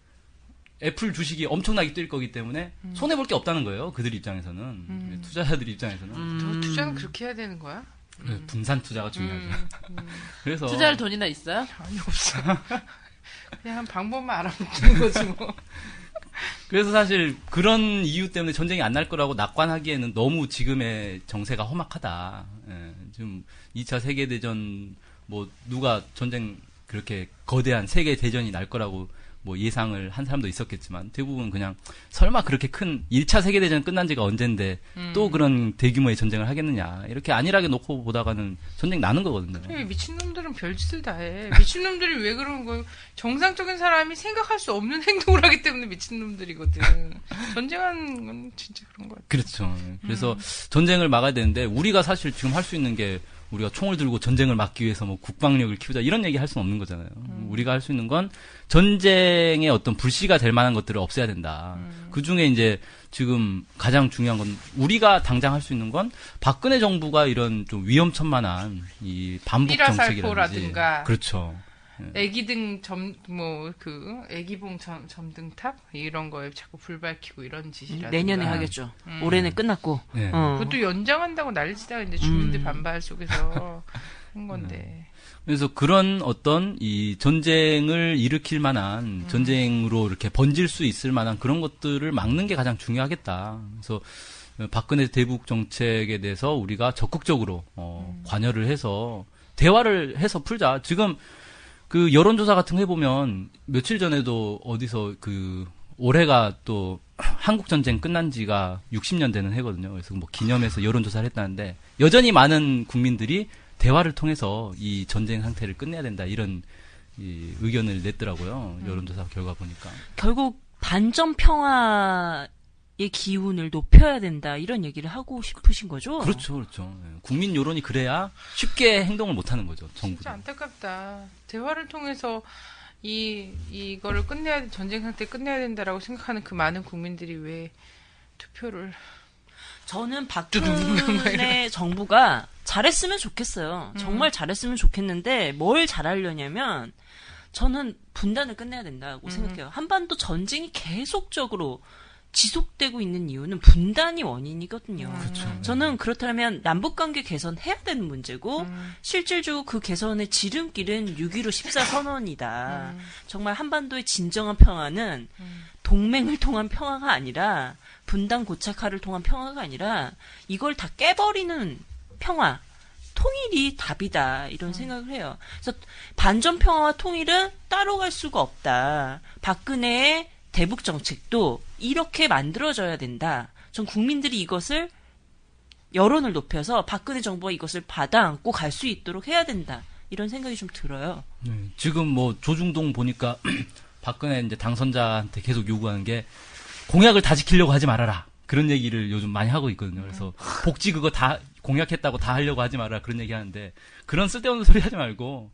애플 주식이 엄청나게 뛸 거기 때문에 음. 손해 볼 게 없다는 거예요. 그들 입장에서는 투자자들 입장에서는 더 투자는 그렇게 해야 되는 거야? 그 분산 투자가 중요하죠. 음. 그래서 투자할 돈이나 있어요? 아니, 없어. 그냥 한 방법만 알아보는 거지, 뭐. 그래서 사실 그런 이유 때문에 전쟁이 안 날 거라고 낙관하기에는 너무 지금의 정세가 험악하다. 예, 지금 2차 세계 대전 뭐 누가 전쟁 그렇게 거대한 세계 대전이 날 거라고 뭐 예상을 한 사람도 있었겠지만 대부분 그냥 설마 그렇게 큰 1차 세계대전 끝난 지가 언젠데 또 그런 대규모의 전쟁을 하겠느냐 이렇게 안일하게 놓고 보다가는 전쟁 나는 거거든요. 그래, 미친놈들은 별짓을 다 해. 미친놈들이 왜 그러는 거예요? 정상적인 사람이 생각할 수 없는 행동을 하기 때문에 미친놈들이거든. 전쟁하는 건 진짜 그런 거 같아. 그렇죠. 그래서 전쟁을 막아야 되는데 우리가 사실 지금 할 수 있는 게 우리가 총을 들고 전쟁을 막기 위해서 뭐 국방력을 키우자 이런 얘기 할 수는 없는 거잖아요. 우리가 할 수 있는 건 전쟁의 어떤 불씨가 될 만한 것들을 없애야 된다. 그 중에 이제 지금 가장 중요한 건 우리가 당장 할 수 있는 건 박근혜 정부가 이런 좀 위험천만한 이 반복 정책이라든지. 그렇죠. 애기 등 점, 뭐, 그, 애기봉 점, 점등탑? 이런 거에 자꾸 불 밝히고 이런 짓이라든가. 내년에 하겠죠. 음. 올해는 끝났고. 네. 어. 그것도 연장한다고 난리치다가 이제 주민들 음. 반발 속에서 한 건데. 그래서 그런 어떤 이 전쟁을 일으킬 만한 전쟁으로 이렇게 번질 수 있을 만한 그런 것들을 막는 게 가장 중요하겠다. 그래서 박근혜 대북 정책에 대해서 우리가 적극적으로 어, 관여를 해서 대화를 해서 풀자. 지금 그 여론조사 같은 거 해보면 며칠 전에도 어디서 그 올해가 또 한국 전쟁 끝난 지가 60년 되는 해거든요. 그래서 뭐 기념해서 여론조사를 했다는데 여전히 많은 국민들이 대화를 통해서 이 전쟁 상태를 끝내야 된다 이런 이 의견을 냈더라고요. 여론조사 결과 보니까. 결국 반전 평화 의 기운을 높여야 된다 이런 얘기를 하고 싶으신 거죠? 그렇죠, 그렇죠. 예. 국민 여론이 그래야 쉽게 행동을 못 하는 거죠. 진짜 정부도. 안타깝다. 대화를 통해서 이, 이거를 끝내야, 전쟁 상태 끝내야 된다라고 생각하는 그 많은 국민들이 왜 투표를. 저는 박근혜 정부가 잘했으면 좋겠어요. 정말 잘했으면 좋겠는데 뭘 잘하려냐면 저는 분단을 끝내야 된다고 생각해요. 한반도 전쟁이 계속적으로 지속되고 있는 이유는 분단이 원인이거든요. 저는 그렇다면 남북 관계 개선해야 되는 문제고 실질적으로 그 개선의 지름길은 6.15 14 선언이다. 정말 한반도의 진정한 평화는 동맹을 통한 평화가 아니라 분단 고착화를 통한 평화가 아니라 이걸 다 깨버리는 평화, 통일이 답이다 이런 생각을 해요. 그래서 반전 평화와 통일은 따로 갈 수가 없다. 박근혜의 대북 정책도 이렇게 만들어져야 된다. 전 국민들이 이것을 여론을 높여서 박근혜 정부가 이것을 받아안고 갈 수 있도록 해야 된다. 이런 생각이 좀 들어요. 네, 지금 뭐 조중동 보니까 박근혜 이제 당선자한테 계속 요구하는 게 공약을 다 지키려고 하지 말아라. 그런 얘기를 요즘 많이 하고 있거든요. 그래서 복지 그거 다 공약했다고 다 하려고 하지 마라. 그런 얘기 하는데 그런 쓸데없는 소리 하지 말고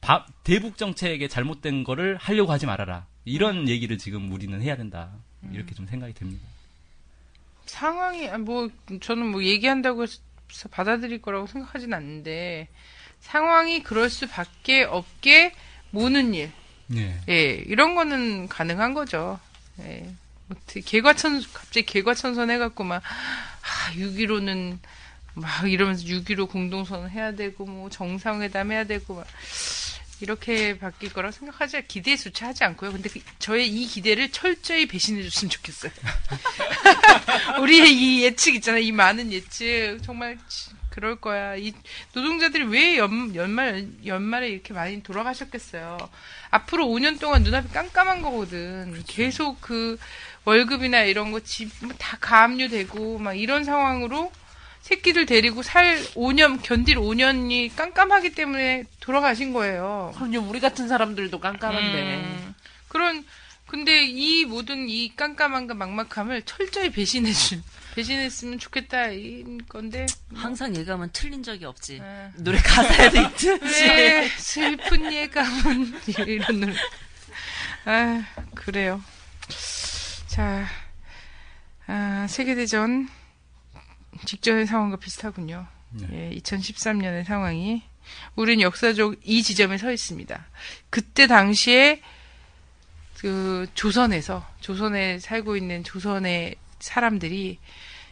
바- 대북 정책에 잘못된 거를 하려고 하지 말아라. 이런 얘기를 지금 우리는 해야 된다. 이렇게 좀 생각이 듭니다. 상황이 아, 뭐 저는 뭐 얘기한다고 해서 받아들일 거라고 생각하진 않는데 상황이 그럴 수밖에 없게 모는 일, 네. 예 이런 거는 가능한 거죠. 예. 뭐 되- 개과천 갑자기 개과천선 해갖고 막 아, 6.15는 막 이러면서 6.15 공동선언 해야 되고 뭐 정상회담 해야 되고 막 이렇게 바뀔 거라고 생각하지 기대에 수치하지 않고요. 근데 그- 저의 이 기대를 철저히 배신해 줬으면 좋겠어요. 우리의 이 예측 있잖아요. 이 많은 예측 정말 치- 그럴 거야. 이 노동자들이 왜 연, 연말 연말에 이렇게 많이 돌아가셨겠어요. 앞으로 5년 동안 눈앞이 깜깜한 거거든. 계속 그 월급이나 이런 거 집 다 가압류되고 막 이런 상황으로 새끼들 데리고 살 5년 견딜 5년이 깜깜하기 때문에 돌아가신 거예요. 그럼요, 우리 같은 사람들도 깜깜한데. 음, 그런 근데 이 모든 이 깜깜함과 막막함을 철저히 배신해준 배신했으면 좋겠다 이 건데 항상 예감은 틀린 적이 없지. 아. 노래 가사에도 있듯이. 왜 슬픈 예감은 이런 노래 아 그래요 자 아, 세계대전 직전의 상황과 비슷하군요. 예, 2013년의 상황이 우린 역사적 이 지점에 서 있습니다. 그때 당시에 그 조선에서 조선에 살고 있는 조선의 사람들이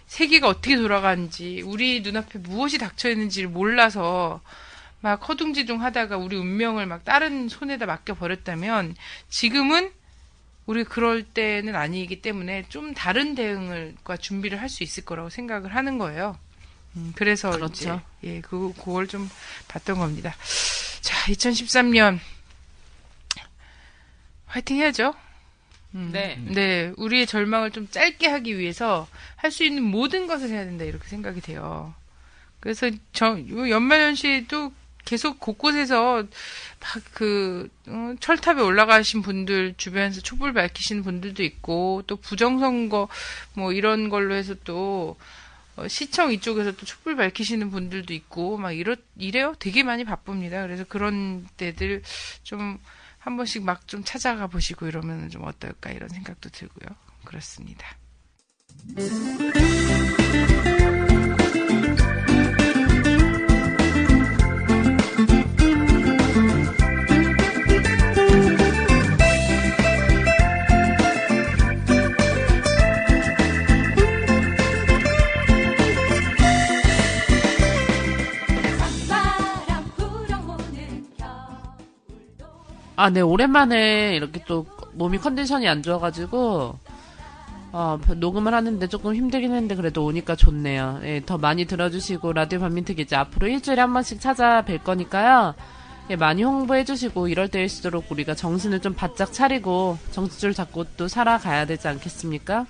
세계가 어떻게 돌아가는지 우리 눈앞에 무엇이 닥쳐 있는지를 몰라서 막 허둥지둥 하다가 우리 운명을 막 다른 손에다 맡겨 버렸다면 지금은 우리 그럴 때는 아니기 때문에 좀 다른 대응을과 준비를 할 수 있을 거라고 생각을 하는 거예요. 음, 그래서 그렇죠. 이제 예, 그 그걸 좀 봤던 겁니다. 자, 2013년 화이팅 해야죠. 음, 네. 네, 우리의 절망을 좀 짧게 하기 위해서 할 수 있는 모든 것을 해야 된다 이렇게 생각이 돼요. 그래서 저요 연말연시도 계속 곳곳에서 막그 어, 철탑에 올라가신 분들 주변에서 촛불 밝히시는 분들도 있고 또 부정선거 뭐 이런 걸로 해서 또 어, 시청 이쪽에서 또 촛불 밝히시는 분들도 있고 막 이러 이래요. 되게 많이 바쁩니다. 그래서 그런 때들 좀 한 번씩 막 좀 찾아가 보시고 이러면 좀 어떨까 이런 생각도 들고요. 그렇습니다. 아, 네, 오랜만에 이렇게 또 몸이 컨디션이 안 좋아가지고, 어, 녹음을 하는데 조금 힘들긴 했는데 그래도 오니까 좋네요. 예, 더 많이 들어주시고, 라디오 반민특 이제 앞으로 일주일에 한 번씩 찾아뵐 거니까요. 예, 많이 홍보해주시고, 이럴 때일수록 우리가 정신을 좀 바짝 차리고, 정신줄 잡고 또 살아가야 되지 않겠습니까?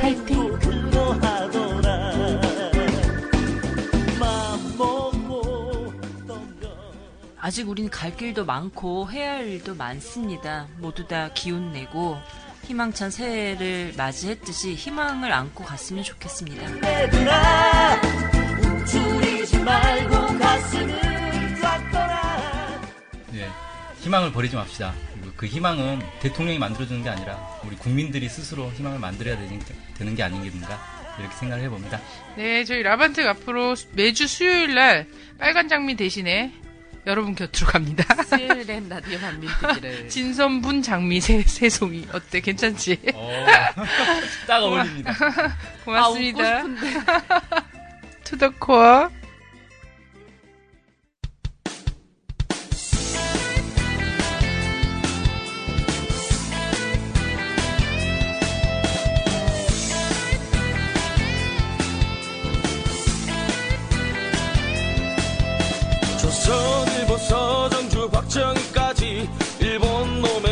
화이팅! 아직 우린 갈 길도 많고 해야 할 일도 많습니다. 모두 다 기운 내고 희망찬 새해를 맞이했듯이 희망을 안고 갔으면 좋겠습니다. 예, 희망을 버리지 맙시다. 그 희망은 대통령이 만들어주는 게 아니라 우리 국민들이 스스로 희망을 만들어야 되는, 되는 게 아닌가 이렇게 생각을 해봅니다. 네, 저희 라반텍 앞으로 매주 수요일 날 빨간 장미 대신에 여러분 곁으로 갑니다. 수요일엔 라디오 반민특기를. 진선분 장미 새, 새송이 어때? 괜찮지? 어, 딱 어울립니다. 고맙습니다. 아, 웃고 싶은데. 투더코어